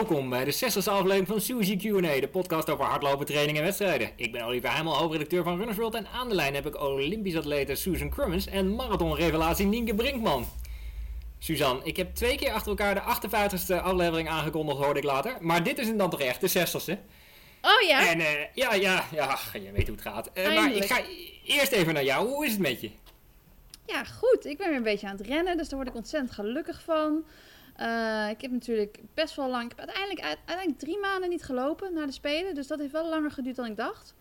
Welkom bij de 60 aflevering van Suzy Q&A, de podcast over hardlopen, training en wedstrijden. Ik ben Oliver Heimel, hoofdredacteur van Runners World en aan de lijn heb ik Olympisch atlete Susan Crummins en marathonrevelatie Nienke Brinkman. Suzanne, ik heb twee keer achter elkaar de 58ste aflevering aangekondigd, hoorde ik later. Maar dit is dan toch echt de 60ste? Oh ja? En uh, ja, ja, ja, je weet hoe het gaat. Uh, maar ik ga eerst even naar jou. Hoe is het met je? Ja, goed. Ik ben weer een beetje aan het rennen, dus daar word ik ontzettend gelukkig van. Uh, ik heb natuurlijk best wel lang, ik heb uiteindelijk, drie maanden niet gelopen naar de Spelen. Dus dat heeft wel langer geduurd dan ik dacht.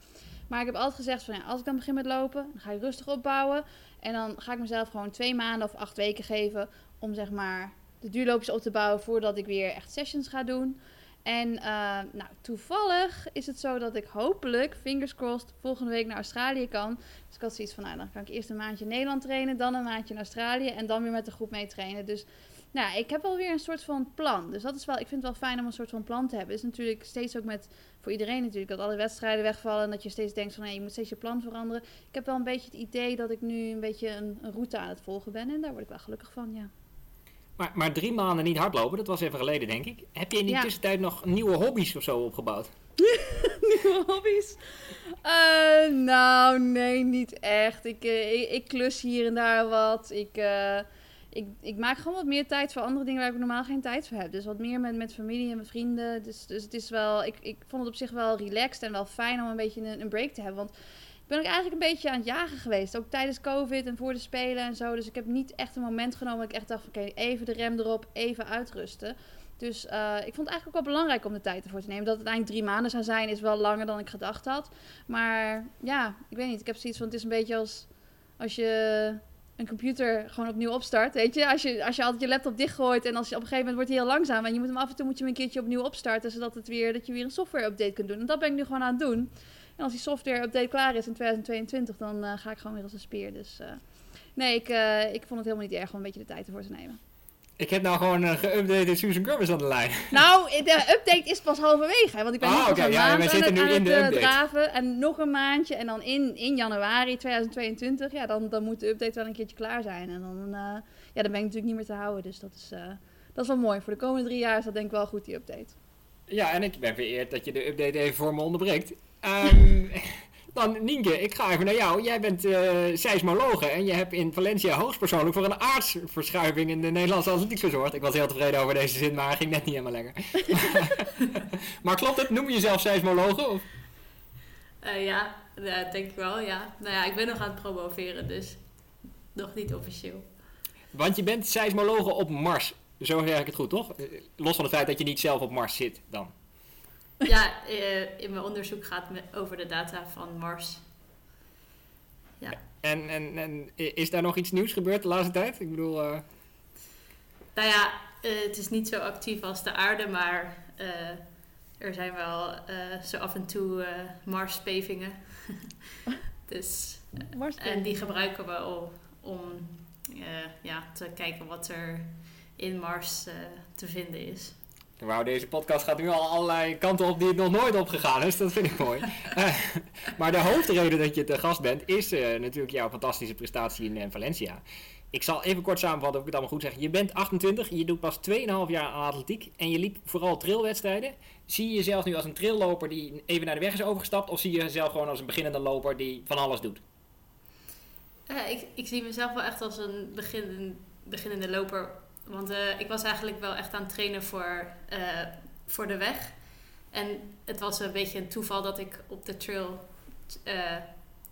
Maar ik heb altijd gezegd van als ik dan begin met lopen, dan ga ik rustig opbouwen. En dan ga ik mezelf gewoon twee maanden of acht weken geven om zeg maar de duurloopjes op te bouwen voordat ik weer echt sessions ga doen. En uh, nou, toevallig is het zo dat ik hopelijk, fingers crossed, volgende week naar Australië kan. Dus ik had zoiets van, nou, dan kan ik eerst een maandje in Nederland trainen, dan een maandje in Australië en dan weer met de groep mee trainen. Dus nou, ik heb wel weer een soort van plan. Dus dat is wel, ik vind het wel fijn om een soort van plan te hebben. Het is natuurlijk steeds ook met, voor iedereen natuurlijk, dat alle wedstrijden wegvallen. En dat je steeds denkt van, hé, je moet steeds je plan veranderen. Ik heb wel een beetje het idee dat ik nu een beetje een, een route aan het volgen ben. En daar word ik wel gelukkig van, ja. Maar, maar drie maanden niet hardlopen, dat was even geleden, denk ik. Heb je in die ja. tussentijd nog nieuwe hobby's of zo opgebouwd? nieuwe hobby's? Uh, nou, nee, niet echt. Ik, uh, ik, ik, klus hier en daar wat. Ik... Uh, ik, ik maak gewoon wat meer tijd voor andere dingen waar ik normaal geen tijd voor heb. Dus wat meer met, met familie en met vrienden. Dus, dus het is wel, ik, ik vond het op zich wel relaxed en wel fijn om een beetje een, een break te hebben. Want ik ben ook eigenlijk een beetje aan het jagen geweest. Ook tijdens COVID en voor de Spelen en zo. Dus ik heb niet echt een moment genomen dat ik echt dacht van oké, even de rem erop, even uitrusten. Dus uh, ik vond het eigenlijk ook wel belangrijk om de tijd ervoor te nemen. Dat het uiteindelijk drie maanden zou zijn, is wel langer dan ik gedacht had. Maar ja, ik weet niet. Ik heb zoiets van, het is een beetje als als je een computer gewoon opnieuw opstart. Weet je, als je, als je altijd je laptop dichtgooit en als je op een gegeven moment wordt hij heel langzaam en je moet hem af en toe moet je hem een keertje opnieuw opstarten, zodat het weer dat je weer een software update kunt doen. En dat ben ik nu gewoon aan het doen. En als die software update klaar is in 2022, dan uh, ga ik gewoon weer als een speer. Dus uh, nee, ik, uh, ik vond het helemaal niet erg om een beetje de tijd ervoor te nemen. Ik heb nou gewoon een geüpdate Susan Grubbers aan de lijn. Nou, de update is pas halverwege. Want ik ben nog okay, een ja, maand aan, nu in de het draven. En nog een maandje. En dan in, in januari 2022, ja, dan, dan moet de update wel een keertje klaar zijn. En dan, uh, ja, dan ben ik natuurlijk niet meer te houden. Dus dat is, uh, dat is wel mooi. Voor de komende drie jaar is dat denk ik wel goed, die update. Ja, en ik ben vereerd dat je de update even voor me onderbreekt. Um, Dan Nienke, ik ga even naar jou. Jij bent uh, seismologe en je hebt in Valencia hoogstpersoonlijk voor een aardsverschuiving in de Nederlandse atletiek gezorgd. Ik was heel tevreden over deze zin, maar hij ging net niet helemaal lekker. maar klopt het? Noem je jezelf seismologe? Of? Uh, ja, denk ik wel, ja. Nou ja, ik ben nog aan het promoveren, dus nog niet officieel. Want je bent seismologe op Mars. Zo zeg ik het goed, toch? Los van het feit dat je niet zelf op Mars zit dan. Ja, uh, in mijn onderzoek gaat het over de data van Mars. Ja. En, en, en is daar nog iets nieuws gebeurd de laatste tijd? Ik bedoel... Uh... Nou ja, uh, het is niet zo actief als de aarde, maar er zijn wel zo af en toe Marspevingen. dus, en die gebruiken we om, om ja, te kijken wat er in Mars te vinden is. Wauw, deze podcast gaat nu al allerlei kanten op die het nog nooit opgegaan is. Dat vind ik mooi. uh, maar de hoofdreden dat je te gast bent, is uh, natuurlijk jouw fantastische prestatie in uh, Valencia. Ik zal even kort samenvatten of ik het allemaal goed zeg. Je bent 28, je doet pas 2,5 jaar aan atletiek en je liep vooral trailwedstrijden. Zie je jezelf nu als een trailloper die even naar de weg is overgestapt, of zie je jezelf gewoon als een beginnende loper die van alles doet? ik, ik zie mezelf wel echt als een begin, beginnende loper want uh, ik was eigenlijk wel echt aan het trainen voor, uh, voor de weg. En het was een beetje een toeval dat ik op de trail uh,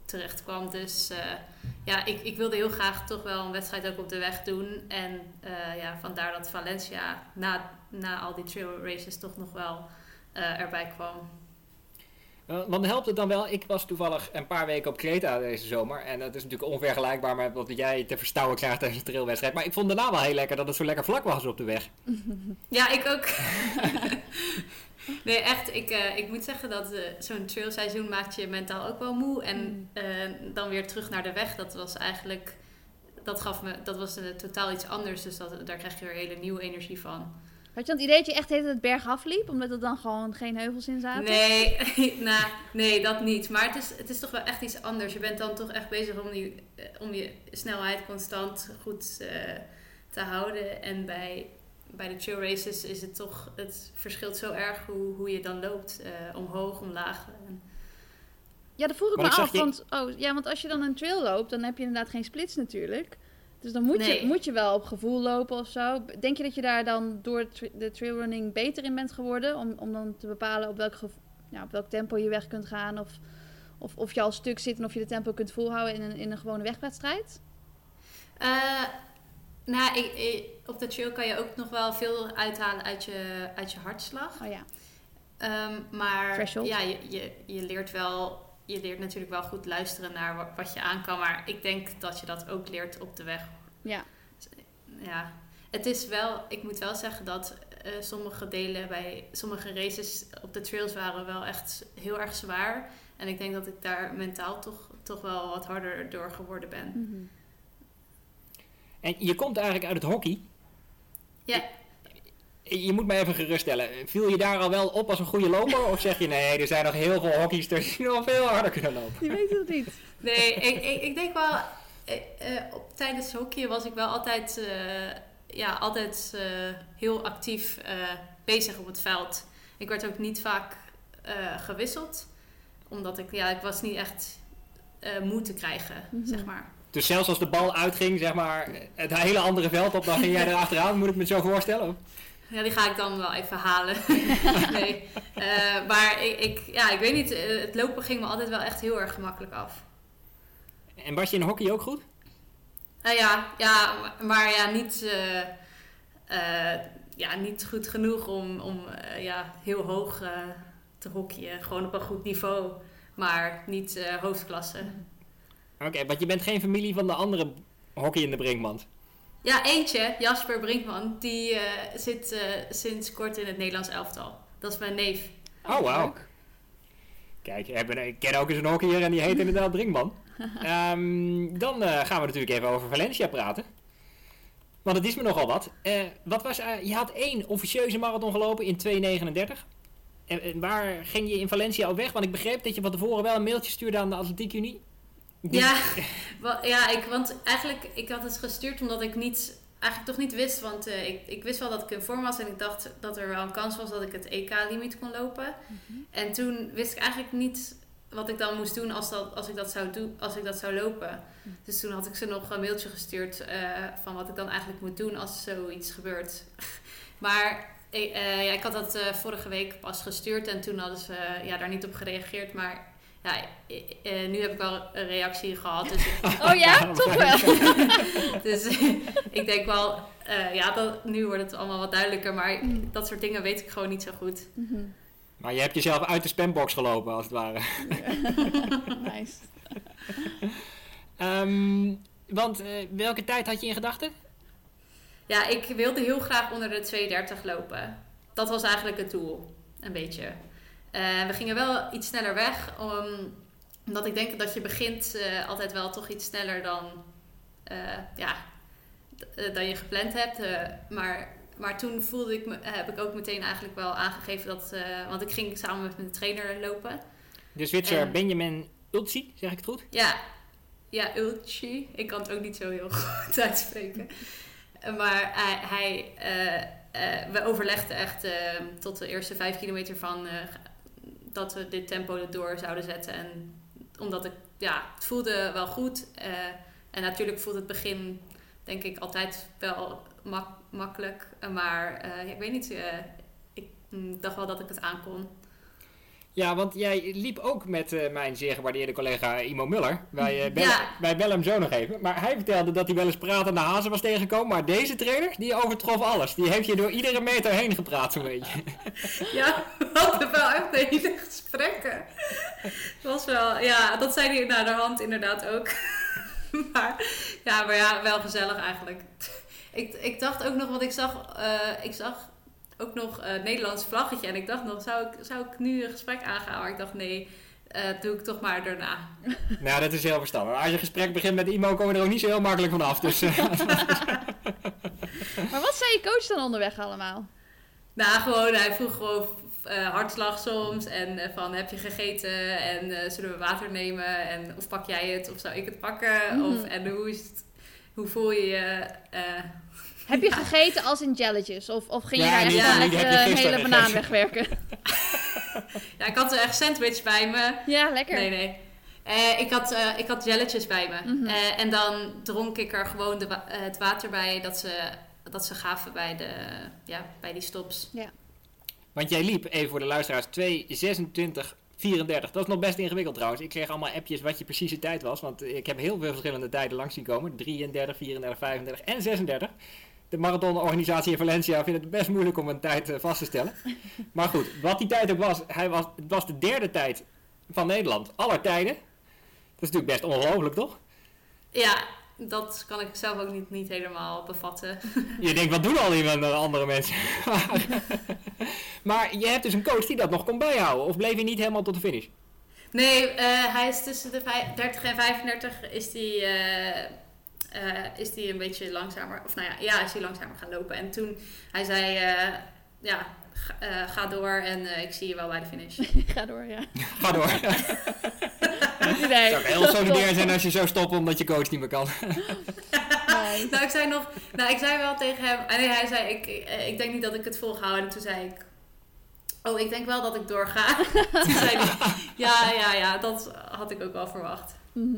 terecht kwam. Dus ja, ik, ik wilde heel graag toch wel een wedstrijd ook op de weg doen. En ja, vandaar dat Valencia na, na al die trail races toch nog wel erbij kwam. Uh, want helpt het dan wel? Ik was toevallig een paar weken op Kreta deze zomer. En dat is natuurlijk onvergelijkbaar met wat jij te verstouwen krijgt tijdens een trailwedstrijd. Maar ik vond daarna wel heel lekker dat het zo lekker vlak was op de weg. Ja, ik ook. nee, echt. Ik, uh, ik moet zeggen dat uh, zo'n trailseizoen maakt je mentaal ook wel moe. En mm. dan weer terug naar de weg. Dat was eigenlijk... Dat, gaf me, dat was totaal iets anders. Dus dat, daar krijg je weer hele nieuwe energie van. Had je dan het idee dat je echt het berg afliep, omdat er dan gewoon geen heuvels in zaten? Nee, nou, nee dat niet. Maar het is, het is toch wel echt iets anders. Je bent dan toch echt bezig om, die, eh, om je snelheid constant goed uh, te houden. En bij bij de trail races is het toch, het verschilt zo erg hoe, hoe je dan loopt. eh, omhoog, omlaag. En, Ja, dat vroeg ik Maar me af. je- Want, oh, ja, want als je dan een trail loopt, dan heb je inderdaad geen splits natuurlijk. Dus dan moet, Nee. je, moet je wel op gevoel lopen of zo. Denk je dat je daar dan door de trailrunning beter in bent geworden? Om, om dan te bepalen op welk, ja, op welk tempo je weg kunt gaan? Of, of, of je al stuk zit en of je de tempo kunt volhouden in een, in een gewone wegwedstrijd? Eh, nou, ik, ik- op de trail kan je ook nog wel veel uithalen uit je, uit je hartslag. Oh ja. Ehm, maar Threshold. ja, je, je, je leert wel, je leert natuurlijk wel goed luisteren naar wa- wat je aan kan. Maar ik denk dat je dat ook leert op de weg. Ja. Ja, het is wel, ik moet wel zeggen dat eh, sommige delen bij sommige races op de trails waren wel echt heel erg zwaar. En ik denk dat ik daar mentaal toch, toch wel wat harder door geworden ben. Mhm. En je komt eigenlijk uit het hockey. Ja. Je moet me even geruststellen. Viel je daar al wel op als een goede loper? Of zeg je nee, er zijn nog heel veel hockeysters die nog veel harder kunnen lopen? Je weet het niet. Nee, ik, ik, ik denk wel, eh, eh, op, tijdens hockey was ik wel altijd, eh, ja, altijd eh, heel actief eh, bezig op het veld. Ik werd ook niet vaak eh, gewisseld, omdat ik, ja, ik was niet echt eh moe te krijgen, Mhm. zeg maar. Dus zelfs als de bal uitging, zeg maar, het hele andere veld op, dan ging jij erachteraan. Moet ik me het zo voorstellen? Ja, die ga ik dan wel even halen. nee. Eh, maar ik, ik, ja, ik weet niet, eh, het lopen ging me altijd wel echt heel erg gemakkelijk af. En was je in hockey ook goed? Nou ja, ja, maar- ja, niet, eh, ja, niet goed genoeg om, om ja, heel hoog te hockeyen. Gewoon op een goed niveau, maar niet hoofdklasse. Oké, want je bent geen familie van de andere hockey in de Brinkmand. Ja, eentje, Jasper Brinkman, die eh, zit eh, sinds kort in het Nederlands elftal. Dat is mijn neef. Oh, wauw. Kijk, ik heb- ik ken ook eens een hockeyer en die heet inderdaad Brinkman. Ehm, dan eh, gaan we natuurlijk even over Valencia praten. Want het is me nogal wat. Eh, wat was, eh, je had één officieuze marathon gelopen in 2.39. En, en waar ging je in Valencia op weg? Want ik begreep dat je van tevoren wel een mailtje stuurde aan de Atletiek Unie. Die- Ja, ja ik, want eigenlijk, ik had het gestuurd omdat ik niet, eigenlijk toch niet wist. Want eh, ik, ik wist wel dat ik in vorm was en ik dacht dat er wel een kans was dat ik het EK-limiet kon lopen. En toen wist ik eigenlijk niet wat ik dan moest doen als, dat, als, ik, dat zou doen, als ik dat zou lopen. Dus toen had ik ze nog een mailtje gestuurd eh, van wat ik dan eigenlijk moet doen als zoiets gebeurt. maar ik, eh, ja, ik had dat vorige week pas gestuurd en toen hadden ze ja, daar niet op gereageerd. Maar ja, eh, eh, nu heb ik wel een reactie gehad. Dus, ik- Oh ja, toch wel. dus ik denk wel, eh, ja, dat, nu wordt het allemaal wat duidelijker. Maar Mm. dat soort dingen weet ik gewoon niet zo goed. Mhm. Maar je hebt jezelf uit de spambox gelopen, als het ware. nice. Ehm, want eh, welke tijd had je in gedachten? Ja, ik wilde heel graag onder de 2.30 lopen. Dat was eigenlijk het doel, een beetje. Eh, we gingen wel iets sneller weg, om- omdat ik denk dat je begint eh, altijd wel toch iets sneller dan, eh, ja, dan je gepland hebt. Maar, maar toen voelde ik me, heb ik ook meteen eigenlijk wel aangegeven dat, want ik ging samen met mijn trainer lopen. De Zwitser En- Benjamin Ulci, zeg ik het goed? Ja, ja, Ulchi. Ik kan het ook niet zo heel goed uitspreken. Maar hij, hij we overlegden echt tot de eerste vijf kilometer van dat we dit tempo erdoor zouden zetten. En omdat ik, ja, het voelde wel goed. eh, en natuurlijk voelde het begin, denk ik, altijd wel mak- makkelijk. Maar eh, ik weet niet, eh, ik mm, dacht wel dat ik het aankon. Ja, want jij liep ook met eh, mijn zeer gewaardeerde collega Imo Muller. Wij, bellen, Ja. wij bellen hem zo nog even. Maar hij vertelde dat hij wel eens pratende hazen was tegengekomen. Maar deze trainer, die overtrof alles. Die heeft je door iedere meter heen gepraat, zo'n beetje. Ja, we hadden wel echt hele gesprekken. Het was wel, ja, dat zei hij naar de hand inderdaad ook. Maar ja, maar ja, wel gezellig eigenlijk. Ik, ik dacht ook nog, want ik zag, eh, ik zag ook nog een Nederlands vlaggetje. En ik dacht nog, zou ik, zou ik nu een gesprek aangaan? Maar ik dacht, nee, eh, doe ik toch maar daarna. nou, dat is heel verstandig. Als je een gesprek begint met Imo, kom je er ook niet zo heel makkelijk vanaf. Dus eh, Maar wat zei je coach dan onderweg allemaal? Nou, gewoon, hij vroeg gewoon eh, hartslag soms. En eh, van, heb je gegeten? En eh, zullen we water nemen? En of pak jij het? Of zou ik het pakken? Mhm. Of, en hoe is het? Hoe voel je je? Eh, Heb je gegeten als in jelletjes? Of, of ging je Ja, daar echt je een hele banaan wegwerken? Ja, ik had echt sandwich bij me. Ja, lekker. Nee, nee. Eh, ik, had, eh, ik had jelletjes bij me. Mhm. Eh, en dan dronk ik er gewoon de wa- eh, het water bij dat ze, dat ze gaven bij, de, ja, bij die stops. Want jij liep, even voor de luisteraars, 2, 26, 34. Dat is nog best ingewikkeld trouwens. Ik kreeg allemaal appjes wat je precieze tijd was. Want ik heb heel veel verschillende tijden langs zien komen. 33, 34, 35 en 36. De marathonorganisatie in Valencia vindt het best moeilijk om een tijd eh, vast te stellen. Maar goed, wat die tijd ook was, hij was, het was de derde tijd van Nederland. Aller tijden. Dat is natuurlijk best ongelooflijk, toch? Ja, dat kan ik zelf ook niet, niet helemaal bevatten. Je denkt, wat doen al die men- andere mensen? maar je hebt dus een coach die dat nog kon bijhouden. Of bleef je niet helemaal tot de finish? Nee, eh, hij is tussen de vij- 30 en 35 is die, eh, eh, is die een beetje langzamer. Of nou ja, ja, is hij langzamer gaan lopen. En toen hij zei, eh, ja, ga, eh, ga door en eh, ik zie je wel bij de finish. Ga door, ja. Ga door. Nee. zou ik heel solidair zijn als je zo stopt omdat je coach niet meer kan. Nee. nou, ik zei nog, nou, ik zei wel tegen hem, en nee, hij zei, ik, ik denk niet dat ik het volhoud. En toen zei ik, oh, ik denk wel dat ik doorga. toen zei hij, ja, ja, ja, dat had ik ook wel verwacht. Mhm.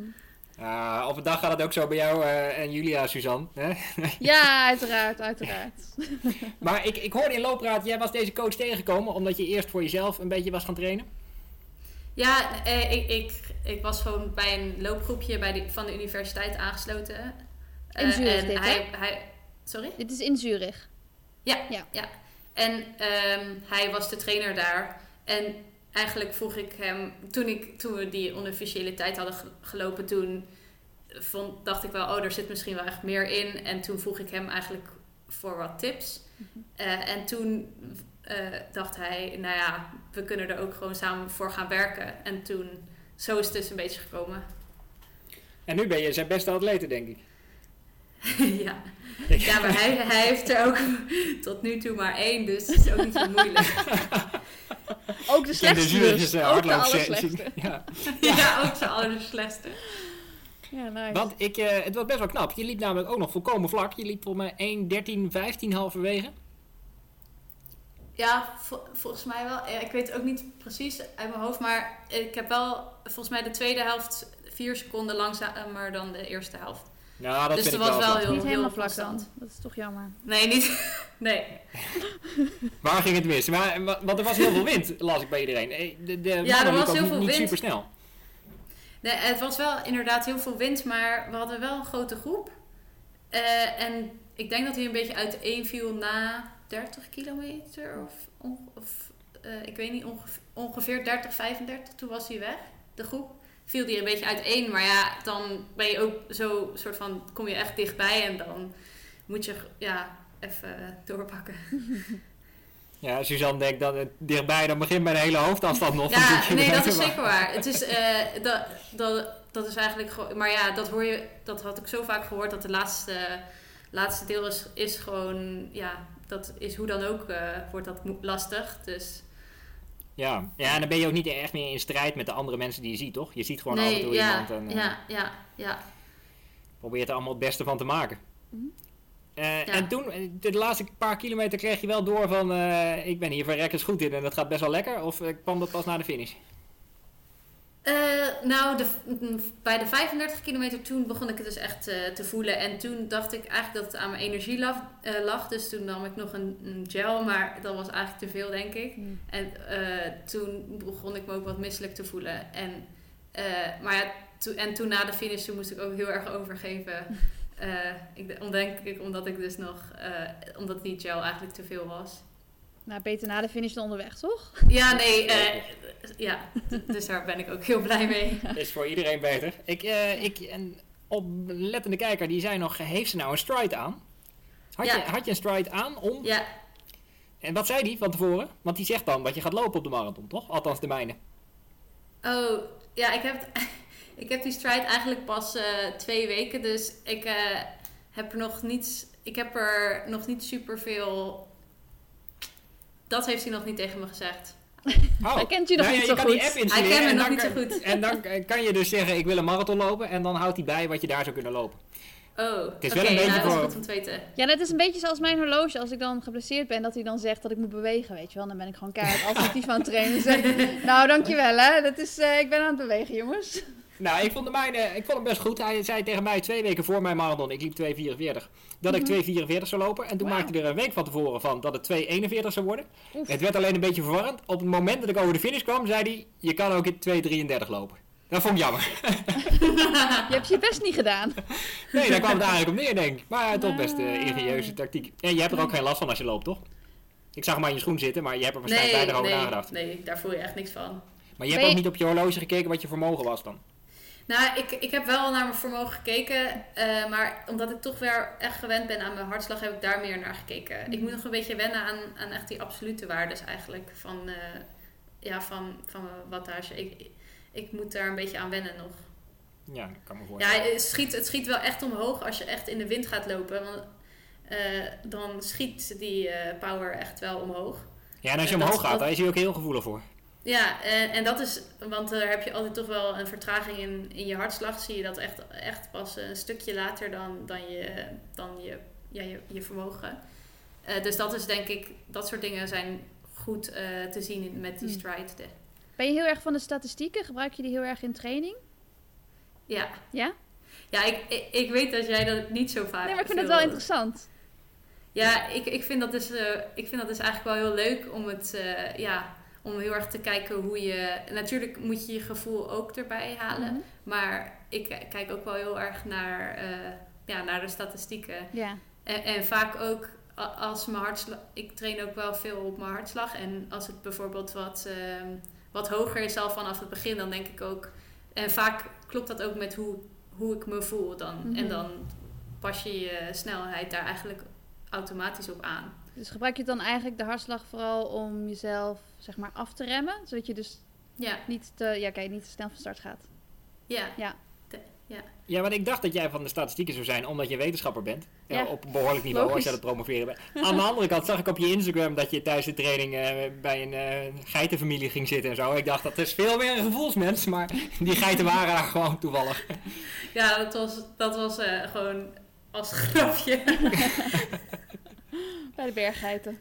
Ah, op een dag gaat het ook zo bij jou eh, en Julia, Suzanne. Hè? Ja, uiteraard, uiteraard. maar ik, ik hoorde in Loopraad, jij was deze coach tegengekomen omdat je eerst voor jezelf een beetje was gaan trainen. Ja, eh, ik, ik, ik was gewoon bij een loopgroepje bij de, van de universiteit aangesloten. In Eh, Zurich en dit, hij, hij, sorry? Dit is in Zurich. Ja, Ja. ja. En ehm, hij was de trainer daar. En eigenlijk vroeg ik hem, toen, ik, toen we die onofficiële tijd hadden ge- gelopen, toen vond, dacht ik wel, oh, er zit misschien wel echt meer in. En toen vroeg ik hem eigenlijk voor wat tips. Eh, en toen eh, dacht hij, nou ja, we kunnen er ook gewoon samen voor gaan werken. En toen, zo is het dus een beetje gekomen. En nu ben je zijn beste atleten, denk ik. ja. ja, maar hij, hij heeft er ook tot nu toe maar één, dus het is ook niet zo moeilijk. Ook de de slechtste dus. Ook de allerslechtste. Ja. ja, ook zijn allerslechtste. Ja, nice. Want ik, eh, het was best wel knap. Je liep namelijk ook nog volkomen vlak. Je liep volgens mij 1, 13, 15 halverwege. Ja, vo- volgens mij wel. Ja, ik weet ook niet precies uit mijn hoofd, maar ik heb wel volgens mij de tweede helft vier seconden langzamer dan de eerste helft. Nou, dat Dus vind ik was wel heel- niet helemaal vlak dan. Dat is toch jammer. Nee, niet. Nee. Waar ging het mis? Maar, wa- want er was heel veel wind, las ik bij iedereen. Eh, De, de Ja, er was heel veel niet, niet wind. super snel. nee. Het was wel inderdaad heel veel wind, maar we hadden wel een grote groep. Eh, en ik denk dat hij een beetje uiteen viel na 30 kilometer of, of eh, ik weet niet, ongeveer, ongeveer 30, 35. Toen was hij weg, de groep. Viel die een beetje uiteen, maar ja, dan ben je ook zo soort van, kom je echt dichtbij en dan moet je ja, even doorpakken. Ja, Suzanne denkt dat het dichtbij, dan begint bij de hele hoofdafstand nog. Ja, nee, dat is zeker waar. Het is, eh, dat, dat, dat is eigenlijk gewoon. Maar ja, dat hoor je, dat had ik zo vaak gehoord dat de laatste, laatste deel is, is gewoon, ja, dat is hoe dan ook, eh, wordt dat lastig. Dus Ja. ja, en dan ben je ook niet echt meer in strijd met de andere mensen die je ziet, toch? Je ziet gewoon af en nee, toe ja, iemand en eh, ja, ja, ja. probeert er allemaal het beste van te maken. Mhm. Eh, Ja. En toen, eh, de laatste paar kilometer kreeg je wel door van, eh, ik ben hier verrekkers goed in en dat gaat best wel lekker. Of kwam dat pas na de finish? Eh, nou, de, bij de 35 kilometer toen begon ik het dus echt eh, te voelen. En toen dacht ik eigenlijk dat het aan mijn energie lag. eh, lag dus toen nam ik nog een, een gel, maar dat was eigenlijk te veel, denk ik. Mm. En toen begon ik me ook wat misselijk te voelen. En, maar ja, en toen na de finish toen moest ik ook heel erg overgeven. Eh, ik, denk ik omdat ik dus nog, omdat die gel eigenlijk te veel was. Nou, beter na de finish dan onderweg, toch? Ja, nee, eh, ja, dus daar ben ik ook heel blij mee. Is voor iedereen beter. Ik, eh, ik, een oplettende kijker die zei nog, heeft ze nou een stride aan? Had, Ja. je, had je een stride aan om? Ja, En wat zei die van tevoren? Want die zegt dan dat je gaat lopen op de marathon, toch? Althans de mijne. Oh, ja, ik heb, ik heb die strijd eigenlijk pas eh, twee weken. Dus ik eh, heb er nog niet, ik heb er nog niet superveel... Dat heeft hij nog niet tegen me gezegd. Oh. Hij kent je nog Nou niet ja, zo je kan die goed. app Hij kent me en nog dan niet zo kan- goed. En dan eh, kan je dus zeggen, ik wil een marathon lopen. En dan houdt hij bij wat je daar zou kunnen lopen. Oh, Het is oké, wel een beetje nou, dat is voor- goed om te weten. Ja, dat is een beetje zoals mijn horloge. Als ik dan geblesseerd ben, dat hij dan zegt dat ik moet bewegen, weet je wel. Dan ben ik gewoon keihard alternatief aan het trainen. Zeg ik, nou, dankjewel hè. Dat is, eh, ik ben aan het bewegen, jongens. Nou, ik vond, de mijne, ik vond hem best goed. Hij zei tegen mij twee weken voor mijn marathon, ik liep 2,44, dat ik 2,44 zou lopen. En toen maakte hij er een week van tevoren van dat het 2,41 zou worden. Oef. Het werd alleen een beetje verwarrend. Op het moment dat ik over de finish kwam, zei hij, je kan ook in 2,33 lopen. Dat vond ik jammer. Je hebt je best niet gedaan. Nee, daar kwam het eigenlijk op neer, denk ik. Maar toch best Ah. een ingenieuze tactiek. En je hebt er ook geen last van als je loopt, toch? Ik zag hem aan je schoen zitten, maar je hebt er waarschijnlijk Nee, weinig over nee, nagedacht. nee, daar voel je echt niks van. Maar je hebt ook niet op je horloge gekeken wat je vermogen was dan. Nou, ik, ik heb wel naar mijn vermogen gekeken, eh, maar omdat ik toch weer echt gewend ben aan mijn hartslag, heb ik daar meer naar gekeken. Ik moet nog een beetje wennen aan, aan echt die absolute waardes eigenlijk van, eh, ja, van, van mijn wattage. Ik, ik moet daar een beetje aan wennen nog. Ja, kan me Ja, voorstellen. het schiet, het schiet wel echt omhoog als je echt in de wind gaat lopen. Want, eh, dan schiet die power echt wel omhoog. Ja, en als je dat- omhoog gaat, daar is hij ook heel gevoelig voor. Ja, en, en dat is, want daar heb je altijd toch wel een vertraging in, in je hartslag. Zie je dat echt, echt pas een stukje later dan, dan, je, dan je, ja, je, je vermogen. Eh, dus dat is denk ik, dat soort dingen zijn goed eh, te zien met die Hmm. stride. De- Ben je heel erg van de statistieken? Gebruik je die heel erg in training? ja, Ja? ja ik, ik, ik weet dat jij dat niet zo vaak Nee, maar ik vind het wel interessant. Ja, ik, ik, vind dat dus, eh, ik vind dat dus eigenlijk wel heel leuk om het, eh, ja, om heel erg te kijken hoe je... Natuurlijk moet je je gevoel ook erbij halen. Mhm. Maar ik kijk ook wel heel erg naar, eh, ja, naar de statistieken. En, en vaak ook als mijn hartslag... Ik train ook wel veel op mijn hartslag. En als het bijvoorbeeld wat, ehm, wat hoger is al vanaf het begin, dan denk ik ook... En vaak klopt dat ook met hoe, hoe ik me voel dan. Mhm. En dan pas je je snelheid daar eigenlijk automatisch op aan. Dus gebruik je dan eigenlijk de hartslag vooral om jezelf zeg maar af te remmen? Zodat je dus Ja, niet te, ja, kijk, niet te snel van start gaat. ja. Ja. Ja, want ik dacht dat jij van de statistieken zou zijn, omdat je wetenschapper bent. Ja, Ja. op een behoorlijk niveau, als je het promoveren bent. Aan de andere kant zag ik op je Instagram dat je tijdens de training eh, bij een eh, geitenfamilie ging zitten en zo. Ik dacht, dat is veel meer een gevoelsmens, maar die geiten waren daar gewoon toevallig. Ja, dat was, dat was eh, gewoon als grapje. Bij de berggeiten.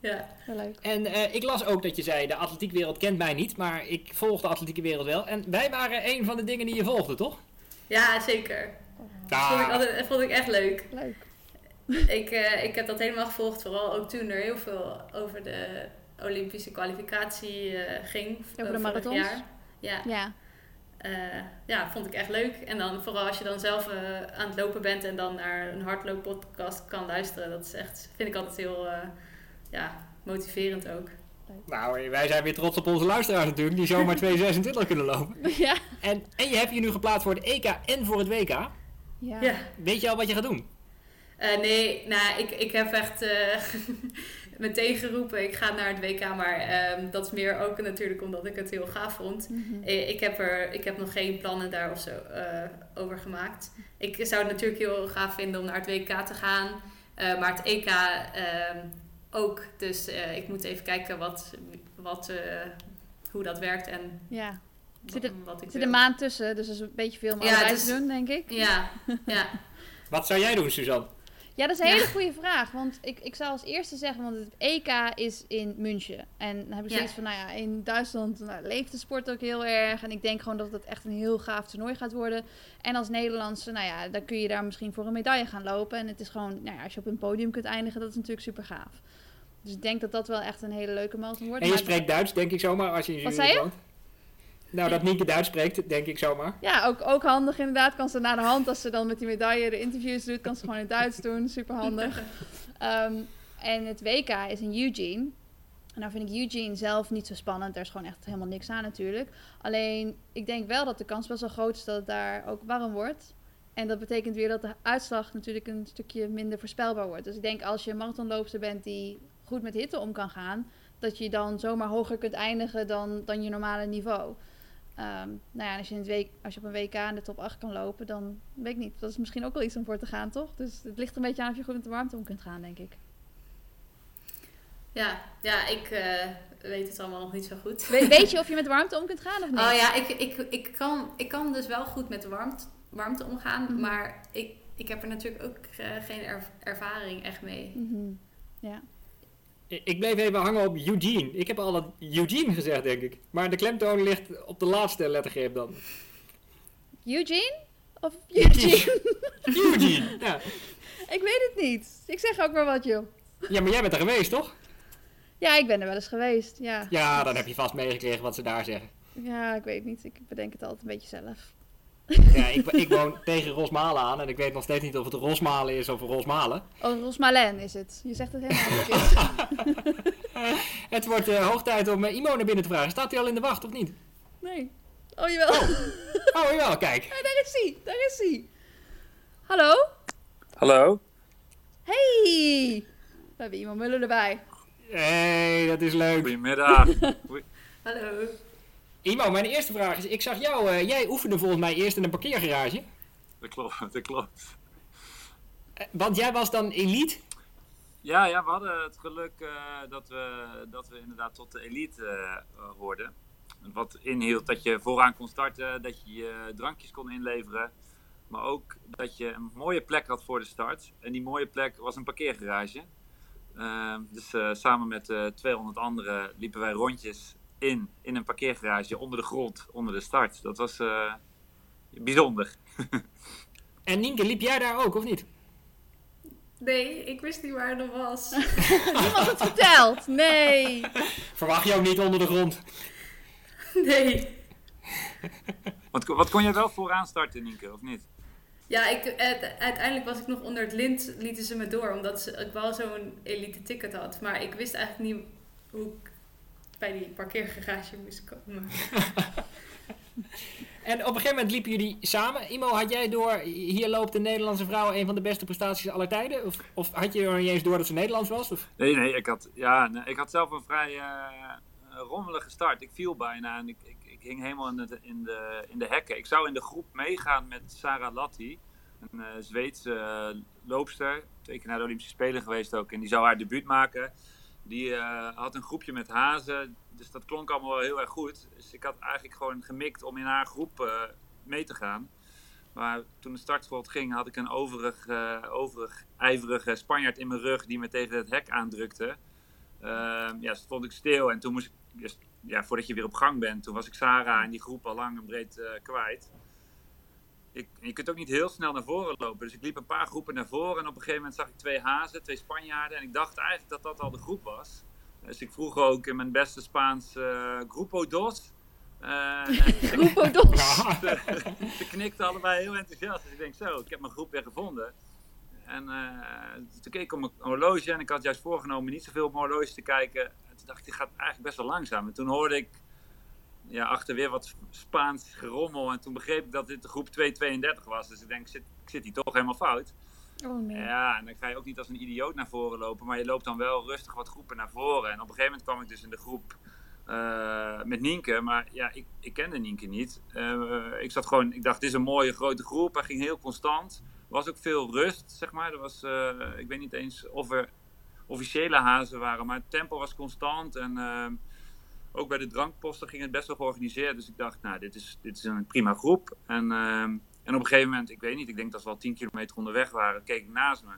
ja. Wel leuk. En eh, ik las ook dat je zei, de atletiekwereld kent mij niet, maar ik volg de atletieke wereld wel. En wij waren een van de dingen die je volgde, toch? ja, zeker. Dat vond ik, altijd, vond ik echt leuk. Leuk. ik, eh, ik heb dat helemaal gevolgd, vooral ook toen er heel veel over de Olympische kwalificatie eh, ging. de eh, vorig marathons? jaar. Ja, Ja. Eh, ja, vond ik echt leuk. En dan vooral als je dan zelf eh, aan het lopen bent en dan naar een hardlooppodcast kan luisteren. Dat is echt, vind ik altijd heel eh, ja, motiverend ook. nou, wij zijn weer trots op onze luisteraars natuurlijk, die zomaar 226 kunnen lopen. ja. En, en je hebt je nu geplaatst voor het EK en voor het WK. Ja. Ja. Weet je al wat je gaat doen? Eh, nee, nou, ik, ik heb echt eh, meteen geroepen, ik ga naar het WK. Maar ehm, dat is meer ook natuurlijk omdat ik het heel gaaf vond. Mhm. Eh, Ik heb, er, ik heb nog geen plannen daar of zo eh, over gemaakt. Ik zou het natuurlijk heel gaaf vinden om naar het WK te gaan. Eh, maar het EK ehm, ook. Dus eh, ik moet even kijken wat, wat, eh, hoe dat werkt en Ja. Zit er- wat ik zit een maand tussen, dus dat is een beetje veel om Ja, te doen, denk ik. Ja, ja. Wat zou jij doen, Suzanne? Ja, dat is een Ja. hele goede vraag. Want ik, ik zou als eerste zeggen, want het EK is in München. En dan heb ik Ja. zoiets van, nou ja, in Duitsland nou, leeft de sport ook heel erg. En ik denk gewoon dat het echt een heel gaaf toernooi gaat worden. En als Nederlandse, nou ja, dan kun je daar misschien voor een medaille gaan lopen. En het is gewoon, nou ja, als je op een podium kunt eindigen, dat is natuurlijk super gaaf. Dus ik denk dat dat wel echt een hele leuke marathon wordt. En je Maar- spreekt Duits, denk ik zomaar, als je in Wat zei je? woont. Nou, dat Nienke Duits spreekt, denk ik zomaar. Ja, ook, ook handig inderdaad. Kan ze naar de hand, als ze dan met die medaille de interviews doet, kan ze gewoon in het Duits doen. Super handig. Ehm, en het WK is in Eugene. En nou vind ik Eugene zelf niet zo spannend. Daar is gewoon echt helemaal niks aan natuurlijk. Alleen, ik denk wel dat de kans best wel groot is dat het daar ook warm wordt. En dat betekent weer dat de uitslag natuurlijk een stukje minder voorspelbaar wordt. Dus ik denk als je een marathonloopster bent die goed met hitte om kan gaan... dat je dan zomaar hoger kunt eindigen dan, dan je normale niveau. Ehm, nou ja, als je, in het week, als je op een WK in de top 8 kan lopen, dan weet ik niet. Dat is misschien ook wel iets om voor te gaan, toch? Dus het ligt een beetje aan of je goed met de warmte om kunt gaan, denk ik. Ja, ja ik eh, weet het allemaal nog niet zo goed. We- weet je of je met de warmte om kunt gaan of niet? Oh ja, ik, ik, ik, kan, ik kan dus wel goed met de warmte, warmte omgaan. Mhm. Maar ik, ik heb er natuurlijk ook eh, geen erv- ervaring echt mee. Mhm. Ja. Ik bleef even hangen op Eugene. Ik heb al het Eugene gezegd, denk ik. Maar de klemtoon ligt op de laatste lettergreep dan. Eugene? Of Eugene. Eugene? Eugene! Ja. ik weet het niet. Ik zeg ook maar wat, joh. ja, maar jij bent er geweest, toch? Ja, ik ben er wel eens geweest. Ja, Ja, dan heb je vast meegekregen wat ze daar zeggen. ja ik weet niet. Ik bedenk het altijd een beetje zelf. Ja, ik, ik woon tegen Rosmalen aan en ik weet nog steeds niet of het Rosmalen is of Rosmalen. Oh, Rosmalen is het. Je zegt het helemaal verkeerd. Het wordt eh, hoog tijd om eh, Imo naar binnen te vragen. Staat hij al in de wacht of niet? Nee. Oh, jawel. Oh jawel, kijk. Daar is hij. Daar is hij. Hallo? Hallo? Hey! We hebben iemand Mullen erbij. hey, dat is leuk. Goedemiddag. Hallo. Imo, mijn eerste vraag is, ik zag jou, eh, jij oefende volgens mij eerst in een parkeergarage. dat klopt, dat klopt. Eh, want jij was dan elite? Ja, ja, we hadden het geluk eh, dat, we, dat we inderdaad tot de elite hoorden. Wat inhield dat je vooraan kon starten, dat je je drankjes kon inleveren. Maar ook dat je een mooie plek had voor de start. En die mooie plek was een parkeergarage. Ehm, dus samen met eh 200 anderen liepen wij rondjes in, in een parkeergarage onder de grond, onder de start. Dat was eh, bijzonder. En Nienke, liep jij daar ook of niet? Nee, ik wist niet waar het was. Niemand het verteld. Nee. Verwacht je ook niet onder de grond? nee. Want wat kon jij wel vooraan starten, Nienke, of niet? Ja, ik, uiteindelijk was ik nog onder het lint, lieten ze me door, omdat ze, ik wel zo'n elite ticket had. Maar ik wist eigenlijk niet hoe ik bij die parkeergarage moest komen. En op een gegeven moment liepen jullie samen. Imo, had jij door, hier loopt de Nederlandse vrouw een van de beste prestaties aller tijden? Of, of had je er niet eens door dat ze Nederlands was? Of? Nee, nee, ik had, ja, nee, ik had zelf een vrij eh, rommelige start. Ik viel bijna en ik, ik, ik hing helemaal in de, in, de, in de hekken. Ik zou in de groep meegaan met Sarah Latti, een eh, Zweedse eh, loopster. Twee keer naar de Olympische Spelen geweest ook. En die zou haar debuut maken. Die eh, had een groepje met hazen, dus dat klonk allemaal wel heel erg goed. Dus ik had eigenlijk gewoon gemikt om in haar groep eh, mee te gaan. Maar toen de startschot ging, had ik een overig, eh, overig ijverige Spanjaard in mijn rug die me tegen het hek aandrukte. Ehm, ja, stond ik stil en toen moest ik, ja, voordat je weer op gang bent, toen was ik Sarah en die groep al lang en breed kwijt. Ik, je kunt ook niet heel snel naar voren lopen, dus ik liep een paar groepen naar voren en op een gegeven moment zag ik twee hazen, twee Spanjaarden en ik dacht eigenlijk dat dat al de groep was. Dus ik vroeg ook in mijn beste Spaans, eh, Grupo Dos. En Grupo Dos. Ja. ze knikten allebei heel enthousiast. Dus ik denk zo, ik heb mijn groep weer gevonden. En eh, toen keek ik op mijn horloge en ik had juist voorgenomen niet zoveel op mijn horloge te kijken. En toen dacht ik, dit gaat eigenlijk best wel langzaam. En toen hoorde ik ja, achter weer wat Spaans gerommel. En toen begreep ik dat dit de groep 232 was. Dus ik denk, ik zit, ik zit hier toch helemaal fout. Oh nee. Ja, en dan ga je ook niet als een idioot naar voren lopen, maar je loopt dan wel rustig wat groepen naar voren. En op een gegeven moment kwam ik dus in de groep eh, met Nienke, maar ja, ik, ik kende Nienke niet. Eh, ik zat gewoon, ik dacht, dit is een mooie grote groep, hij ging heel constant. Er was ook veel rust, zeg maar. Er was, eh, ik weet niet eens of er officiële hazen waren, maar het tempo was constant. En ook bij de drankposten ging het best wel georganiseerd. Dus ik dacht, nou, dit is, dit is een prima groep. En, ehm, en op een gegeven moment, ik weet niet, ik denk dat we al 10 kilometer onderweg waren, keek ik naast me.